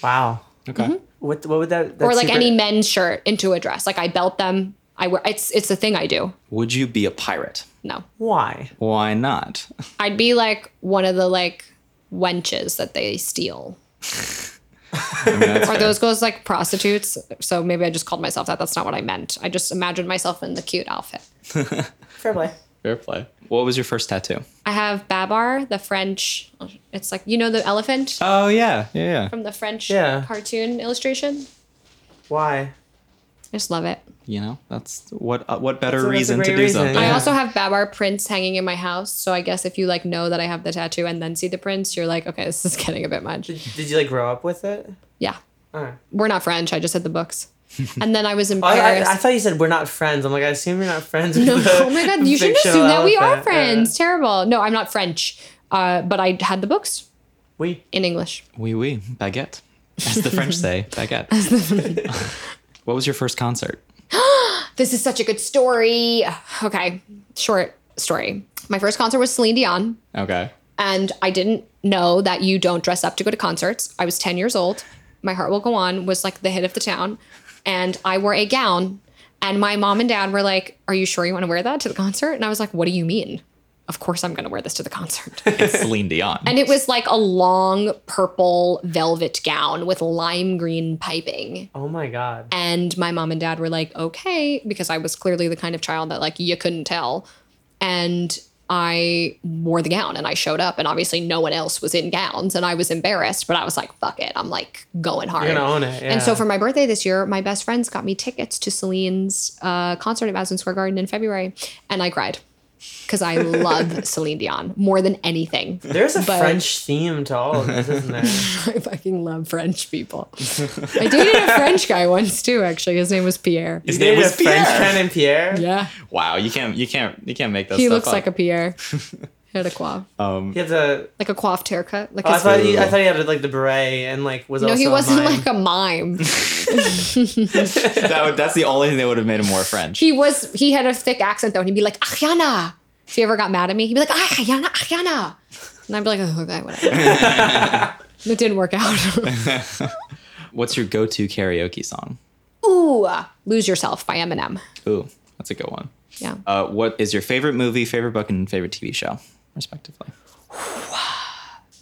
Speaker 1: wow.
Speaker 2: Okay.
Speaker 1: What what would that?
Speaker 3: Mm-hmm. or like
Speaker 1: super-
Speaker 3: any men's shirt into a dress. Like I belt them. I wear it's it's a thing I do.
Speaker 2: Would you be a pirate?
Speaker 3: No.
Speaker 1: Why?
Speaker 2: Why not?
Speaker 3: I'd be like one of the like wenches that they steal. *laughs*
Speaker 2: I mean,
Speaker 3: Are
Speaker 2: fair.
Speaker 3: those girls like prostitutes? So maybe I just called myself that. That's not what I meant. I just imagined myself in the cute outfit. *laughs*
Speaker 1: Fair play.
Speaker 2: fair play? What was your first tattoo?
Speaker 3: I have Babar, the French. It's like you know the elephant
Speaker 2: Oh yeah, yeah, yeah.
Speaker 3: from the French
Speaker 1: Yeah.
Speaker 3: cartoon illustration.
Speaker 1: Why?
Speaker 3: I just love it.
Speaker 2: You know, that's what uh, what better
Speaker 1: That's a- that's
Speaker 2: reason to do
Speaker 1: reason,
Speaker 2: something.
Speaker 3: I also have Babar prints hanging in my house. So I guess if you like know that I have the tattoo and then see the prints, you're like, okay, this is *laughs* getting a bit much.
Speaker 1: Did, did you like grow up with it?
Speaker 3: Yeah.
Speaker 1: Alright.
Speaker 3: We're not French. I just had the books. *laughs* And then I was in *laughs*
Speaker 1: Oh, I,
Speaker 3: Paris.
Speaker 1: I, I thought you said we're not friends. I'm like, I assume you're not friends. With
Speaker 3: no,
Speaker 1: the
Speaker 3: oh my god, you shouldn't
Speaker 1: fictional
Speaker 3: assume that we are
Speaker 1: elephant.
Speaker 3: friends. Terrible. No, I'm not French. Uh, but I had the books
Speaker 1: we.
Speaker 3: in English.
Speaker 2: Oui, oui, baguette, as the French say, baguette. What was your first concert? *gasps*
Speaker 3: This is such a good story. Okay, short story. My first concert was Celine Dion.
Speaker 2: Okay.
Speaker 3: And I didn't know that you don't dress up to go to concerts. I was 10 years old. My Heart Will Go On was like the hit of the town. And I wore a gown. And my mom and dad were like, Are you sure you want to wear that to the concert? And I was like, What do you mean? Of course I'm going to wear this to the concert. *laughs*
Speaker 2: It's Celine Dion.
Speaker 3: and it was like a long purple velvet gown with lime green piping.
Speaker 1: Oh my god.
Speaker 3: And my mom and dad were like, okay, because I was clearly the kind of child that like you couldn't tell. And I wore the gown and I showed up, and obviously no one else was in gowns, and I was embarrassed, but I was like, fuck it. I'm like going hard.
Speaker 1: You're gonna own it.
Speaker 3: And so for my birthday this year, my best friends got me tickets to Celine's uh, concert at Madison Square Garden in February, and I cried because I love *laughs* Celine Dion more than anything.
Speaker 1: There's a
Speaker 3: but-
Speaker 1: French theme to all of this, isn't there? *laughs*
Speaker 3: I fucking love French people. I dated a French guy once too. Actually, his name was Pierre.
Speaker 2: His
Speaker 1: You
Speaker 2: name was
Speaker 1: a French
Speaker 2: Pierre.
Speaker 1: man named Pierre.
Speaker 3: Yeah,
Speaker 2: Wow, you can't you can't you can't make that
Speaker 3: he
Speaker 2: stuff
Speaker 3: looks
Speaker 2: up.
Speaker 3: like a Pierre. *laughs* He had a coif,
Speaker 2: um
Speaker 1: He had the.
Speaker 3: like a coiffed haircut. Like
Speaker 1: Oh, I thought he. I thought he had like the beret and like was also.
Speaker 3: no,
Speaker 1: also.
Speaker 3: he wasn't
Speaker 1: mime.
Speaker 3: like a mime. *laughs*
Speaker 2: that would, that's the only thing that would have made him more French.
Speaker 3: he was. He had a thick accent though, and he'd be like Ariana. If he ever got mad at me, he'd be like ah, Ariana, Ariana, and I'd be like, oh, okay, whatever. *laughs* it didn't work out. *laughs*
Speaker 2: What's your go-to karaoke song?
Speaker 3: Ooh, lose yourself by Eminem.
Speaker 2: Ooh, that's a good one.
Speaker 3: Yeah.
Speaker 2: Uh, what is your favorite movie, favorite book, and favorite TV show, respectively?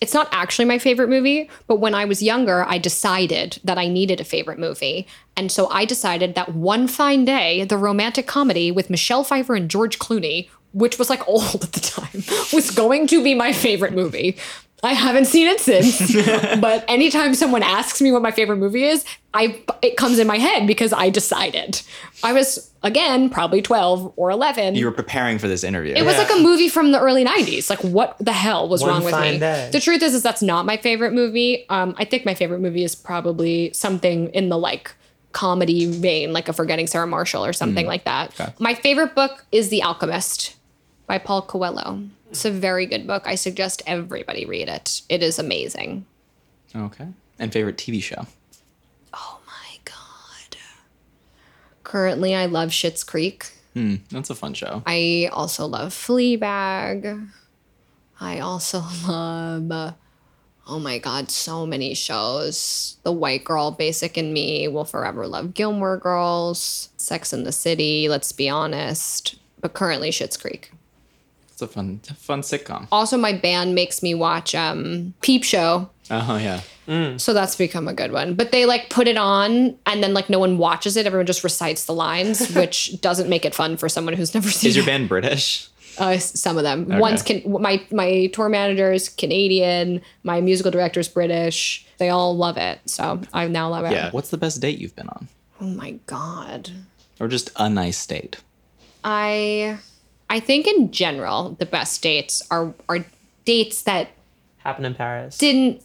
Speaker 3: it's not actually my favorite movie, but when I was younger, I decided that I needed a favorite movie. And so I decided that One Fine Day, the romantic comedy with Michelle Pfeiffer and George Clooney, which was like *laughs* old at the time, was going to be my favorite movie. I haven't seen it since, *laughs* but anytime someone asks me what my favorite movie is, I it comes in my head because I decided. I was again probably 12 or 11.
Speaker 2: You were preparing for this interview.
Speaker 3: It was like a movie from the early 90s. Like, what the hell was
Speaker 1: One
Speaker 3: wrong with me?
Speaker 1: Day.
Speaker 3: The truth is, is that's not my favorite movie. Um, I think my favorite movie is probably something in the like comedy vein, like a Forgetting Sarah Marshall or something like that. My favorite book is The Alchemist by Paul Coelho. It's a very good book. I suggest everybody read it. It is amazing.
Speaker 2: okay. And favorite TV show?
Speaker 3: Oh my god. Currently, I love Schitt's Creek.
Speaker 2: Hmm, that's a fun show.
Speaker 3: I also love Fleabag. I also *laughs* love, oh my God, so many shows. The White Girl, Basic and Me, will forever love Gilmore Girls, Sex in the City, let's be honest. But currently, Schitt's Creek.
Speaker 2: It's a fun, fun sitcom.
Speaker 3: Also, my band makes me watch um, Peep Show.
Speaker 2: Oh yeah.
Speaker 3: So that's become a good one. But they like put it on and then like no one watches it. Everyone just recites the lines, *laughs* which doesn't make it fun for someone who's never seen
Speaker 2: Is your
Speaker 3: it.
Speaker 2: band British?
Speaker 3: Uh, some of them. One's can my my tour manager is Canadian. My musical director is British. They all love it, so I now love it.
Speaker 2: Yeah. What's the best date you've been on,
Speaker 3: Oh my god.
Speaker 2: or just a nice date?
Speaker 3: I I think in general the best dates are are dates that
Speaker 1: Happened in Paris.
Speaker 3: didn't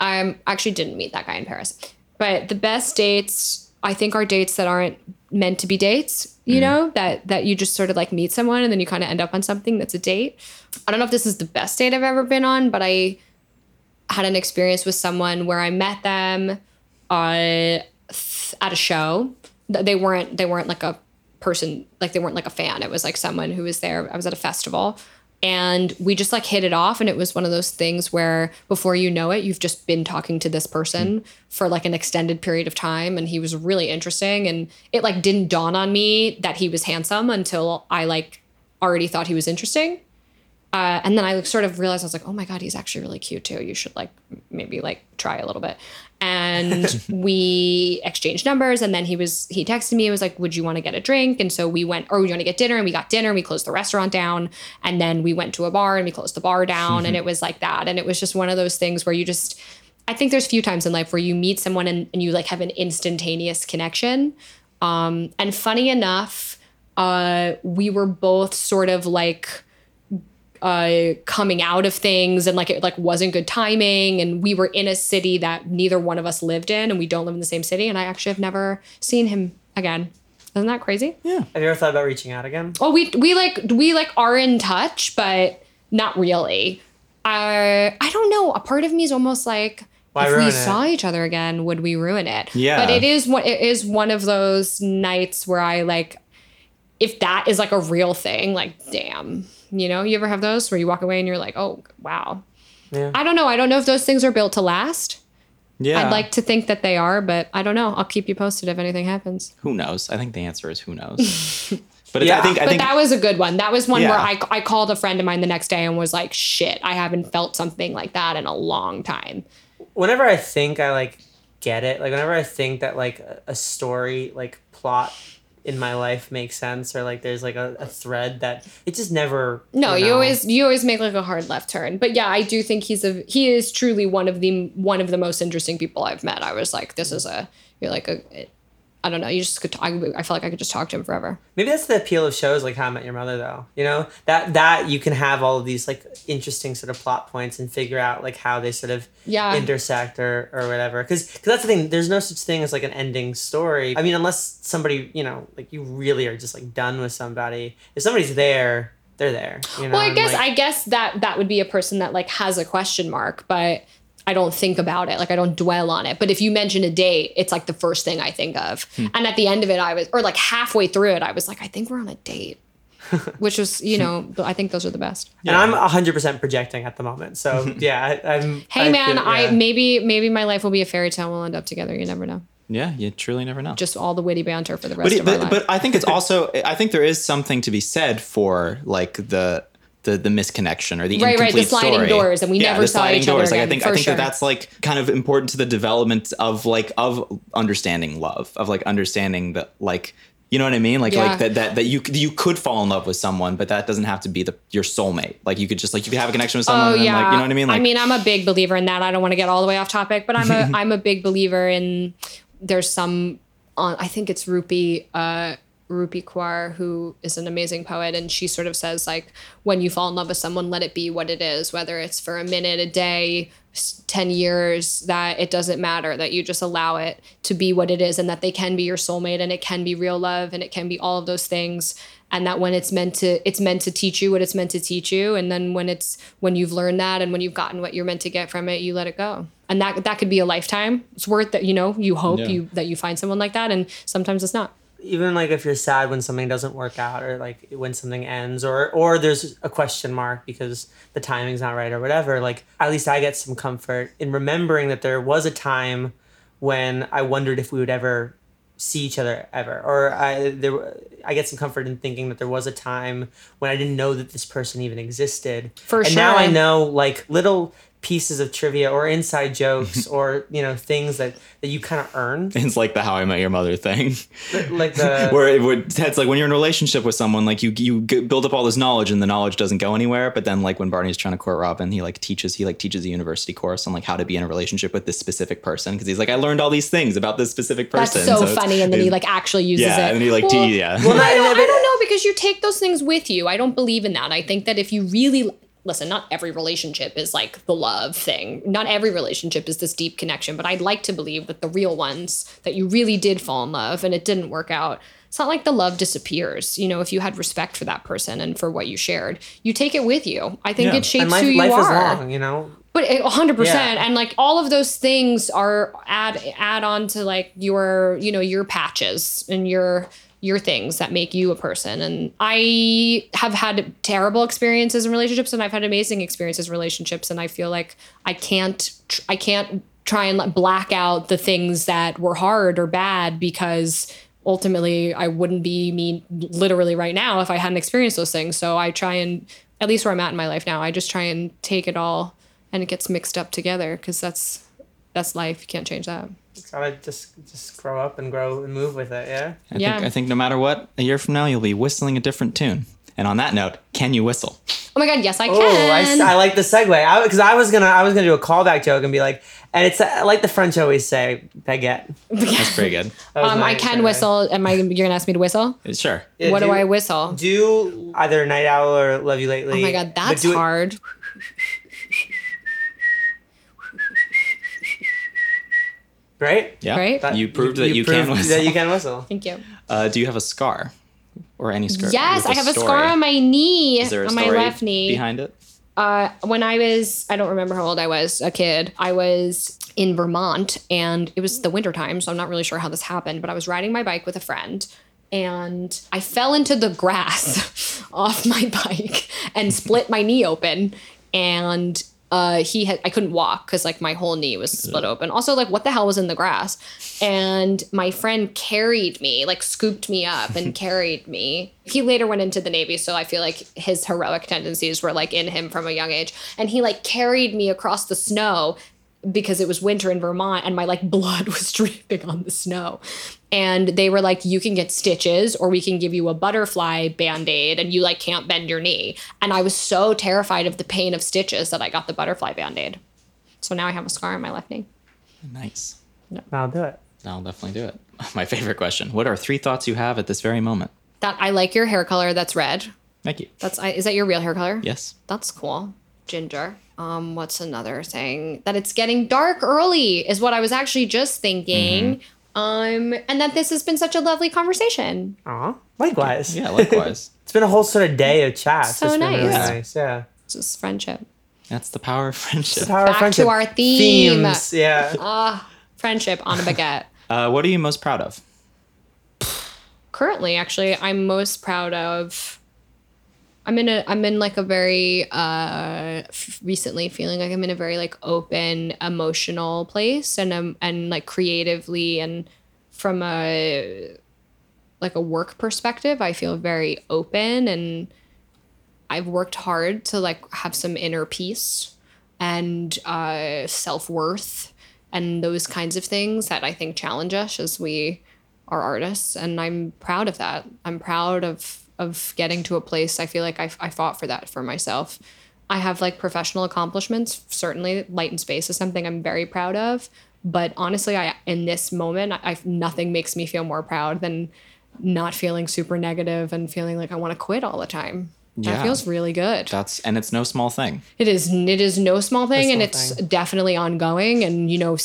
Speaker 3: I *laughs* *laughs* actually didn't meet that guy in Paris. But the best dates I think are dates that aren't meant to be dates, you know, that that you just sort of like meet someone and then you kind of end up on something that's a date. I don't know if this is the best date I've ever been on, but I had an experience with someone where I met them uh, th- at a show. They weren't they weren't like a person like they weren't like a fan. It was like someone who was there. I was at a festival and we just like hit it off and it was one of those things where before you know it you've just been talking to this person for like an extended period of time and he was really interesting and it like didn't dawn on me that he was handsome until I like already thought he was interesting uh, and then I like, sort of realized I was like, oh my god, he's actually really cute too. You should like maybe like try a little bit. And *laughs* we exchanged numbers, and then he was he texted me. and was like, would you want to get a drink? And so we went, or would you want to get dinner? And we got dinner. And we closed the restaurant down, and then we went to a bar and we closed the bar down, and it was like that. And it was just one of those things where you just. I think there's few times in life where you meet someone and, and you like have an instantaneous connection. Um, and funny enough, uh, we were both sort of like uh, coming out of things and like it like wasn't good timing and we were in a city that neither one of us lived in and we don't live in the same city and I actually have never seen him again. Isn't that crazy? Yeah.
Speaker 1: Have you ever thought about reaching out again?
Speaker 3: Oh, we we like we like are in touch, but not really. I I don't know. A part of me is almost like
Speaker 1: Why
Speaker 3: if we
Speaker 1: it?
Speaker 3: saw each other again, would we ruin it?
Speaker 2: Yeah.
Speaker 3: But it is one. It is one of those nights where I like. if that is like a real thing, like damn, you know, you ever have those where you walk away and you're like, oh wow.
Speaker 1: Yeah.
Speaker 3: I don't know. I don't know if those things are built to last.
Speaker 2: Yeah.
Speaker 3: I'd like to think that they are, but I don't know. I'll keep you posted if anything happens.
Speaker 2: Who knows? I think the answer is who knows. *laughs* but
Speaker 1: Yeah.
Speaker 2: I think I
Speaker 3: But
Speaker 2: think
Speaker 3: that was a good one. That was one
Speaker 2: Yeah.
Speaker 3: where I, I called a friend of mine the next day and was like, shit, I haven't felt something like that in a long time.
Speaker 1: whenever I think I like get it, like whenever I think that like a- a story like plot in my life makes sense or like there's like a, a thread that it just never
Speaker 3: No, you
Speaker 1: know.
Speaker 3: always you always make like a hard left turn. But yeah, I do think he's a he is truly one of the one of the most interesting people I've met. I was like, this is a you're like a I don't know. You just could. I, I feel like I could just talk to him forever.
Speaker 1: Maybe that's the appeal of shows like How I Met Your Mother, though. You know that that you can have all of these like interesting sort of plot points and figure out like how they sort of
Speaker 3: Yeah.
Speaker 1: intersect or or whatever. Because because that's the thing. There's no such thing as like an ending story. I mean, unless somebody you know like you really are just like done with somebody. If somebody's there, they're there. You know.
Speaker 3: Well, I guess
Speaker 1: like,
Speaker 3: I guess that that would be a person that like has a question mark, but I don't think about it. Like I don't dwell on it. But if you mention a date, it's like the first thing I think of.
Speaker 1: Hmm.
Speaker 3: And at the end of it, I was or like halfway through it, I was like, I think we're on a date. *laughs* Which was, you know, I think those are the best.
Speaker 1: And I'm hundred percent projecting at the moment. So *laughs* yeah, I, I'm.
Speaker 3: Hey
Speaker 1: I
Speaker 3: man,
Speaker 1: feel-
Speaker 3: I maybe maybe my life will be a fairy tale. We'll end up together. You never know.
Speaker 2: yeah, you truly never know.
Speaker 3: Just all the witty banter for the rest
Speaker 2: but, it,
Speaker 3: of our
Speaker 2: but,
Speaker 3: life.
Speaker 2: but I think it's *laughs* also I think there is something to be said for like the the the misconnection or the
Speaker 3: Right, right, the sliding
Speaker 2: story.
Speaker 3: doors, and we
Speaker 2: yeah,
Speaker 3: never
Speaker 2: the
Speaker 3: saw
Speaker 2: sliding
Speaker 3: each other
Speaker 2: doors. Like I think
Speaker 3: for
Speaker 2: I think
Speaker 3: sure.
Speaker 2: that that's like kind of important to the development of like of understanding love of like understanding that like you know what I mean like
Speaker 3: Yeah.
Speaker 2: like that that that you you could fall in love with someone but that doesn't have to be the your soulmate like you could just like you could have a connection with someone
Speaker 3: Oh
Speaker 2: and
Speaker 3: yeah,
Speaker 2: like you know what I mean like
Speaker 3: I mean, I'm a big believer in that. I don't want to get all the way off topic, but I'm a *laughs* I'm a big believer in. There's some on. I think it's Rupi uh, Rupi Kaur who is an amazing poet, and she sort of says like, when you fall in love with someone, let it be what it is, whether it's for a minute, a day, 10 years that it doesn't matter that you just allow it to be what it is and that they can be your soulmate and it can be real love and it can be all of those things and that when it's meant to it's meant to teach you what it's meant to teach you and then when it's when you've learned that and when you've gotten what you're meant to get from it you let it go. And that that could be a lifetime. It's worth that you know? You hope
Speaker 2: Yeah.
Speaker 3: you that you find someone like that and sometimes it's not
Speaker 1: even like if you're sad when something doesn't work out or like when something ends or or there's a question mark because the timing's not right or whatever like at least i get some comfort in remembering that there was a time when i wondered if we would ever see each other ever. Or i there i get some comfort in thinking that there was a time when i didn't know that this person even existed.
Speaker 3: For
Speaker 1: and now i know like little pieces of trivia or inside jokes *laughs* or you know things that that you kind of earned
Speaker 2: it's like the How I Met Your Mother thing.
Speaker 1: like the *laughs*
Speaker 2: where it would it's like when you're in a relationship with someone like you you build up all this knowledge and the knowledge doesn't go anywhere but then like when barney's trying to court robin he like teaches he like teaches a university course on like how to be in a relationship with this specific person because he's like i learned all these things about this specific person
Speaker 3: that's
Speaker 2: person
Speaker 3: so, funny and then he like actually uses
Speaker 2: yeah
Speaker 3: it
Speaker 2: and then he like
Speaker 3: Well,
Speaker 2: te- yeah
Speaker 1: Well,
Speaker 3: I
Speaker 1: not-
Speaker 3: don't, I don't know because you take those things with you. I don't believe in that. I think that if you really listen, not every relationship is like the love thing. Not every relationship is this deep connection, but I'd like to believe that the real ones that you really did fall in love and it didn't work out. It's not like the love disappears. You know, if you had respect for that person and for what you shared, you take it with you. I think
Speaker 2: Yeah.
Speaker 3: it shapes
Speaker 1: life,
Speaker 3: who you
Speaker 1: life
Speaker 3: are.
Speaker 1: is long, you know.
Speaker 3: But a hundred percent, and like all of those things are add add on to like your you know your patches and your your things that make you a person. And I have had terrible experiences in relationships, and I've had amazing experiences in relationships, and I feel like I can't I can't try and black out the things that were hard or bad because ultimately I wouldn't be me literally right now if I hadn't experienced those things. So I try and at least where I'm at in my life now, I just try and take it all and it gets mixed up together because that's that's life. You can't change that.
Speaker 1: Gotta just just grow up and grow and move with it. Yeah.
Speaker 2: I,
Speaker 3: Yeah.
Speaker 2: think, I think no matter what a year from now you'll be whistling a different tune and on that note can you whistle
Speaker 3: Oh my god, yes I can.
Speaker 1: Oh, I, s- I like the segue. Because I, was gonna I was gonna do a callback joke and be like, and it's uh, like the French always say, baguette. *laughs*
Speaker 2: that's pretty good
Speaker 1: That
Speaker 3: um, I can
Speaker 1: segue.
Speaker 3: whistle. Am I? You're gonna ask me to whistle?
Speaker 2: sure
Speaker 1: Yeah,
Speaker 3: what do, I whistle?
Speaker 1: Do either Night Owl or Love You Lately.
Speaker 3: oh my god,
Speaker 1: but
Speaker 3: that's
Speaker 1: do it-
Speaker 3: hard.
Speaker 1: Right?
Speaker 2: yeah
Speaker 3: Right?
Speaker 1: That-
Speaker 2: you proved that you, can
Speaker 1: proved
Speaker 2: whistle
Speaker 1: That you can whistle. *laughs*
Speaker 3: Thank you.
Speaker 2: uh, do you have a scar or any scar
Speaker 3: Yes, I have a
Speaker 2: story?
Speaker 3: scar on my knee,
Speaker 2: Is there a
Speaker 3: on my left knee.
Speaker 2: behind it
Speaker 3: uh, when I was, I don't remember how old I was, a kid, I was in Vermont and it was the wintertime, so I'm not really sure how this happened, but I was riding my bike with a friend and I fell into the grass *laughs* off my bike and split my knee open. And uh, he had I couldn't walk because like my whole knee was split open. Also, like what the hell was in the grass? And my friend carried me, like scooped me up and *laughs* carried me. He later went into the Navy, so I feel like his heroic tendencies were like in him from a young age. And he like carried me across the snow because it was winter in Vermont and my like *laughs* blood was dripping on the snow. And they were like, you can get stitches or we can give you a butterfly band aid and you like can't bend your knee. And I was so terrified of the pain of stitches that I got the butterfly band aid. So now I have a scar on my left knee.
Speaker 2: Nice.
Speaker 1: I'll do it.
Speaker 2: I'll definitely do it. *laughs* My favorite question. What are three thoughts you have at this very moment?
Speaker 3: That I like your hair color that's red.
Speaker 2: Thank you.
Speaker 3: That's I, is that your real hair color?
Speaker 2: Yes.
Speaker 3: That's cool. Ginger. Um, what's another thing? That it's getting dark early is what I was actually just thinking. Um, and that this has been such a lovely conversation.
Speaker 1: Aw. Likewise.
Speaker 2: Yeah, likewise. *laughs*
Speaker 1: It's been a whole sort of day of chat.
Speaker 3: So
Speaker 1: it's been really
Speaker 3: nice.
Speaker 1: nice. Yeah.
Speaker 3: Just friendship.
Speaker 2: That's the power of friendship.
Speaker 1: Power of
Speaker 3: Back to our theme.
Speaker 1: Themes. Yeah. *laughs*
Speaker 3: Friendship on a baguette. *laughs*
Speaker 2: Uh, what are you most proud of?
Speaker 3: Currently, actually, I'm most proud of. I'm in a. I'm in like a very uh f- recently feeling like I'm in a very like open emotional place and um and like creatively and from a like a work perspective, I feel very open and I've worked hard to like have some inner peace and uh, self worth and those kinds of things that I think challenge us as we are artists. And I'm proud of that. I'm proud of of getting to a place. I feel like I, I fought for that for myself. I have like professional accomplishments. Certainly, Light and Space is something I'm very proud of. But honestly, I in this moment, I, I nothing makes me feel more proud than not feeling super negative and feeling like I want to quit all the time.
Speaker 2: Yeah.
Speaker 3: That feels really good.
Speaker 2: That's and it's no small thing.
Speaker 3: It is. It is no small thing, and
Speaker 1: small
Speaker 3: it's
Speaker 1: thing.
Speaker 3: definitely ongoing. And you know,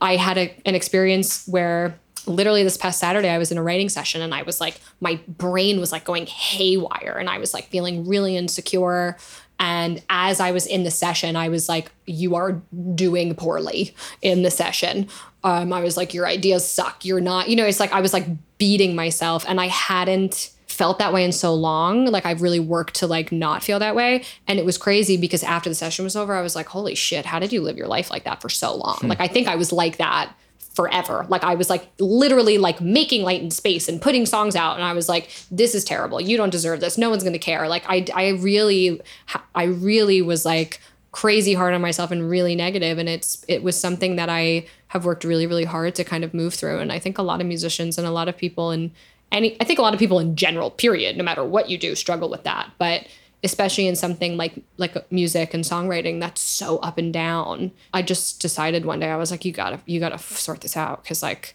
Speaker 3: i had a, an experience where literally this past Saturday I was in a writing session, and I was like, my brain was like going haywire, and I was like feeling really insecure. And as I was in the session, I was like, "You are doing poorly in the session." Um, I was like, "Your ideas suck. You're not." You know, it's like I was like beating myself, and I hadn't felt that way in so long. Like I've really worked to like not feel that way. And it was crazy because after the session was over, I was like, holy shit, how did you live your life like that for so long? Like I think I was like that forever. Like I was like literally like making light and space and putting songs out and I was like this is terrible. You don't deserve this. No one's going to care. Like I I really I really was like crazy hard on myself and really negative and it's it was something that I have worked really really hard to kind of move through and I think a lot of musicians and a lot of people and any I think a lot of people in general period no matter what you do struggle with that but especially in something like like music and songwriting that's so up and down I just decided one day I was like you got to you got to sort this out cuz like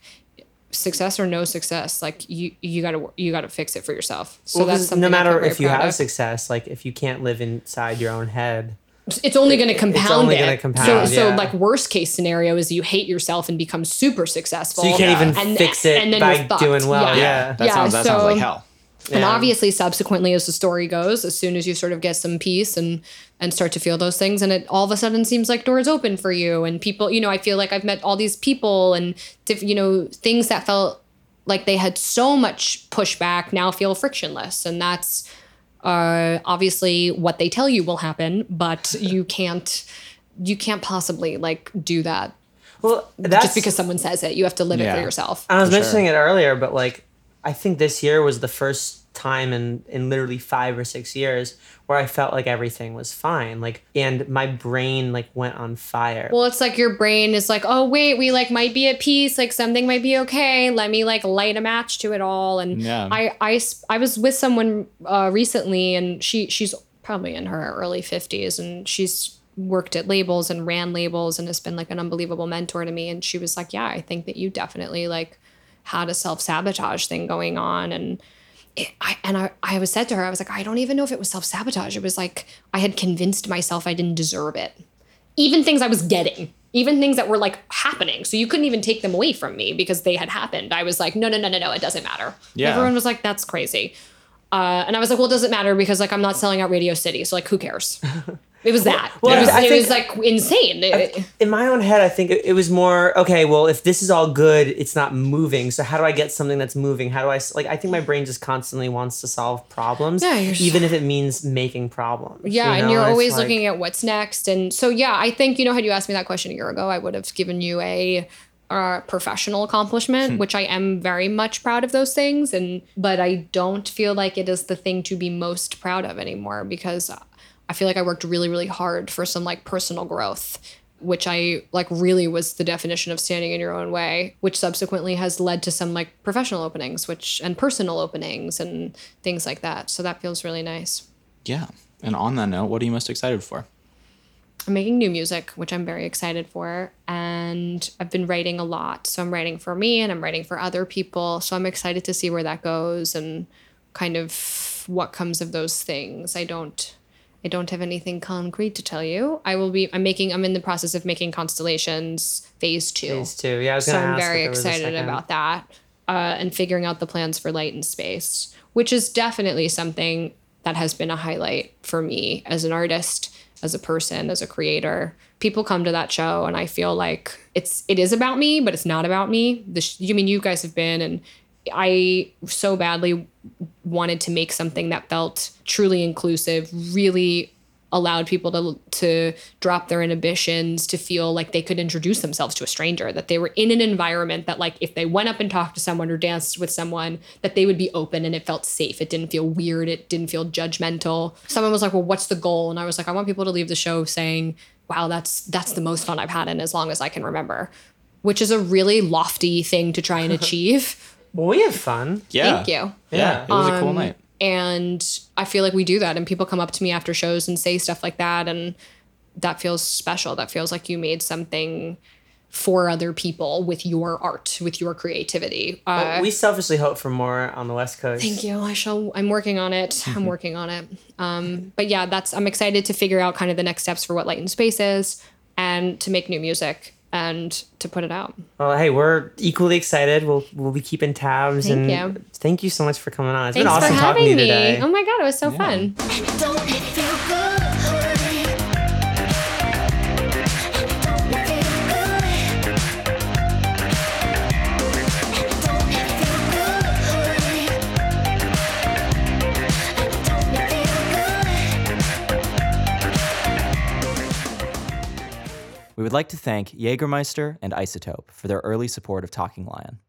Speaker 3: success or no success like you you got to you got to fix it for yourself so
Speaker 1: Well,
Speaker 3: that's
Speaker 1: 'cause
Speaker 3: something
Speaker 1: no matter if you have
Speaker 3: of.
Speaker 1: success, like if you can't live inside your own head,
Speaker 3: it's only going to compound
Speaker 1: only
Speaker 3: it.
Speaker 1: gonna compound,
Speaker 3: so, so like worst case scenario is you hate yourself and become super successful.
Speaker 1: so you can't even
Speaker 3: And-
Speaker 1: fix it
Speaker 3: and then
Speaker 1: by
Speaker 3: you're fucked.
Speaker 1: doing well.
Speaker 3: Yeah.
Speaker 1: Yeah.
Speaker 2: That sounds that sounds
Speaker 3: so-
Speaker 2: like hell.
Speaker 3: And obviously, subsequently, as the story goes, as soon as you sort of get some peace and and start to feel those things, and it all of a sudden seems like doors open for you, and people, you know, I feel like I've met all these people and diff- you know things that felt like they had so much pushback now feel frictionless, and that's uh, obviously what they tell you will happen, but *laughs* you can't you can't possibly like do that
Speaker 1: Well, that's
Speaker 3: just because someone says it. You have to live it for yourself.
Speaker 1: I was
Speaker 2: For
Speaker 1: mentioning it earlier, but like I think this year was the first time in in literally five or six years where I felt like everything was fine. Like and my brain like went on fire.
Speaker 3: Well, it's like your brain is like, oh wait, we like might be at peace, like something might be okay. Let me like light a match to it all. And
Speaker 2: Yeah.
Speaker 3: I I s- I was with someone uh, recently, and she she's probably in her early fifties, and she's worked at labels and ran labels, and has been like an unbelievable mentor to me. And she was like, yeah, I think that you definitely like had a self sabotage thing going on, and. It, I, and I, I was said to her, I was like, I don't even know if it was self sabotage. It was like I had convinced myself I didn't deserve it even things I was getting, even things that were like happening. So you couldn't even take them away from me because they had happened. I was like, no, no, no, no, no, it doesn't matter.
Speaker 2: Yeah.
Speaker 3: Everyone was like, that's crazy. Uh, and I was like, well, it doesn't matter because like I'm not selling out Radio City. So like, who cares? *laughs* It was that.
Speaker 1: well,
Speaker 3: it was,
Speaker 1: I
Speaker 3: it
Speaker 1: think-
Speaker 3: was like insane. It-
Speaker 1: in my own head, I think it, it was more okay. Well, if this is all good, it's not moving. So how do I get something that's moving? How do I like? I think my brain just constantly wants to solve problems,
Speaker 3: Yeah,
Speaker 1: even if it means making problems.
Speaker 3: Yeah,
Speaker 1: you
Speaker 3: and you're always
Speaker 1: like-
Speaker 3: looking at what's next. And so, yeah, I think, you know, had you asked me that question a year ago, I would have given you a, uh professional accomplishment,
Speaker 1: Hmm.
Speaker 3: which I am very much proud of those things. And, but I don't feel like it is the thing to be most proud of anymore because I feel like I worked really, really hard for some like personal growth. Which I like really was the definition of standing in your own way, which subsequently has led to some like professional openings, which and personal openings and things like that. So that feels really nice.
Speaker 2: Yeah. And on that note, what are you most excited for?
Speaker 3: I'm making new music, which I'm very excited for. And I've been writing a lot. So I'm writing for me and I'm writing for other people. So I'm excited to see where that goes and kind of what comes of those things. I don't I don't have anything concrete to tell you. I will be I'm making I'm in the process of making Constellations phase two.
Speaker 1: Phase two. Yeah, I was
Speaker 3: So I'm very
Speaker 1: there was a
Speaker 3: excited about that. Uh, and figuring out the plans for light and space, which is definitely something that has been a highlight for me as an artist, as a person, as a creator. People come to that show and I feel like it's it is about me, but it's not about me. The sh- you mean you guys have been and I so badly wanted to make something that felt truly inclusive, really allowed people to to drop their inhibitions, to feel like they could introduce themselves to a stranger, that they were in an environment that like if they went up and talked to someone or danced with someone, that they would be open and it felt safe. It didn't feel weird, it didn't feel judgmental. Someone was like, "Well, what's the goal?" And I was like, "I want people to leave the show saying, "Wow, that's that's the most fun I've had in as long as I can remember." Which is a really lofty thing to try and *laughs* achieve.
Speaker 1: Well, we have fun.
Speaker 2: Yeah.
Speaker 3: Thank you.
Speaker 2: Yeah. It was a cool
Speaker 3: Um,
Speaker 2: night.
Speaker 3: And I feel like we do that, and people come up to me after shows and say stuff like that, and that feels special. That feels like you made something for other people with your art, with your creativity. Uh,
Speaker 1: we selfishly hope for more on the West Coast.
Speaker 3: Thank you. I shall. I'm working on it. I'm working on it. Um, but yeah, that's. I'm excited to figure out kind of the next steps for what Light and Space is, and to make new music and to put it out.
Speaker 1: Well, hey, we're equally excited. We'll we'll be keeping tabs.
Speaker 3: Thank
Speaker 1: and
Speaker 3: you.
Speaker 1: Thank you so much for coming on. It's
Speaker 3: Thanks
Speaker 1: been awesome
Speaker 3: for
Speaker 1: talking to
Speaker 3: having
Speaker 1: you
Speaker 3: me.
Speaker 1: today.
Speaker 3: Oh my god, it was so fun.
Speaker 2: We would like to thank Jägermeister and iZotope for their early support of Talking Lion.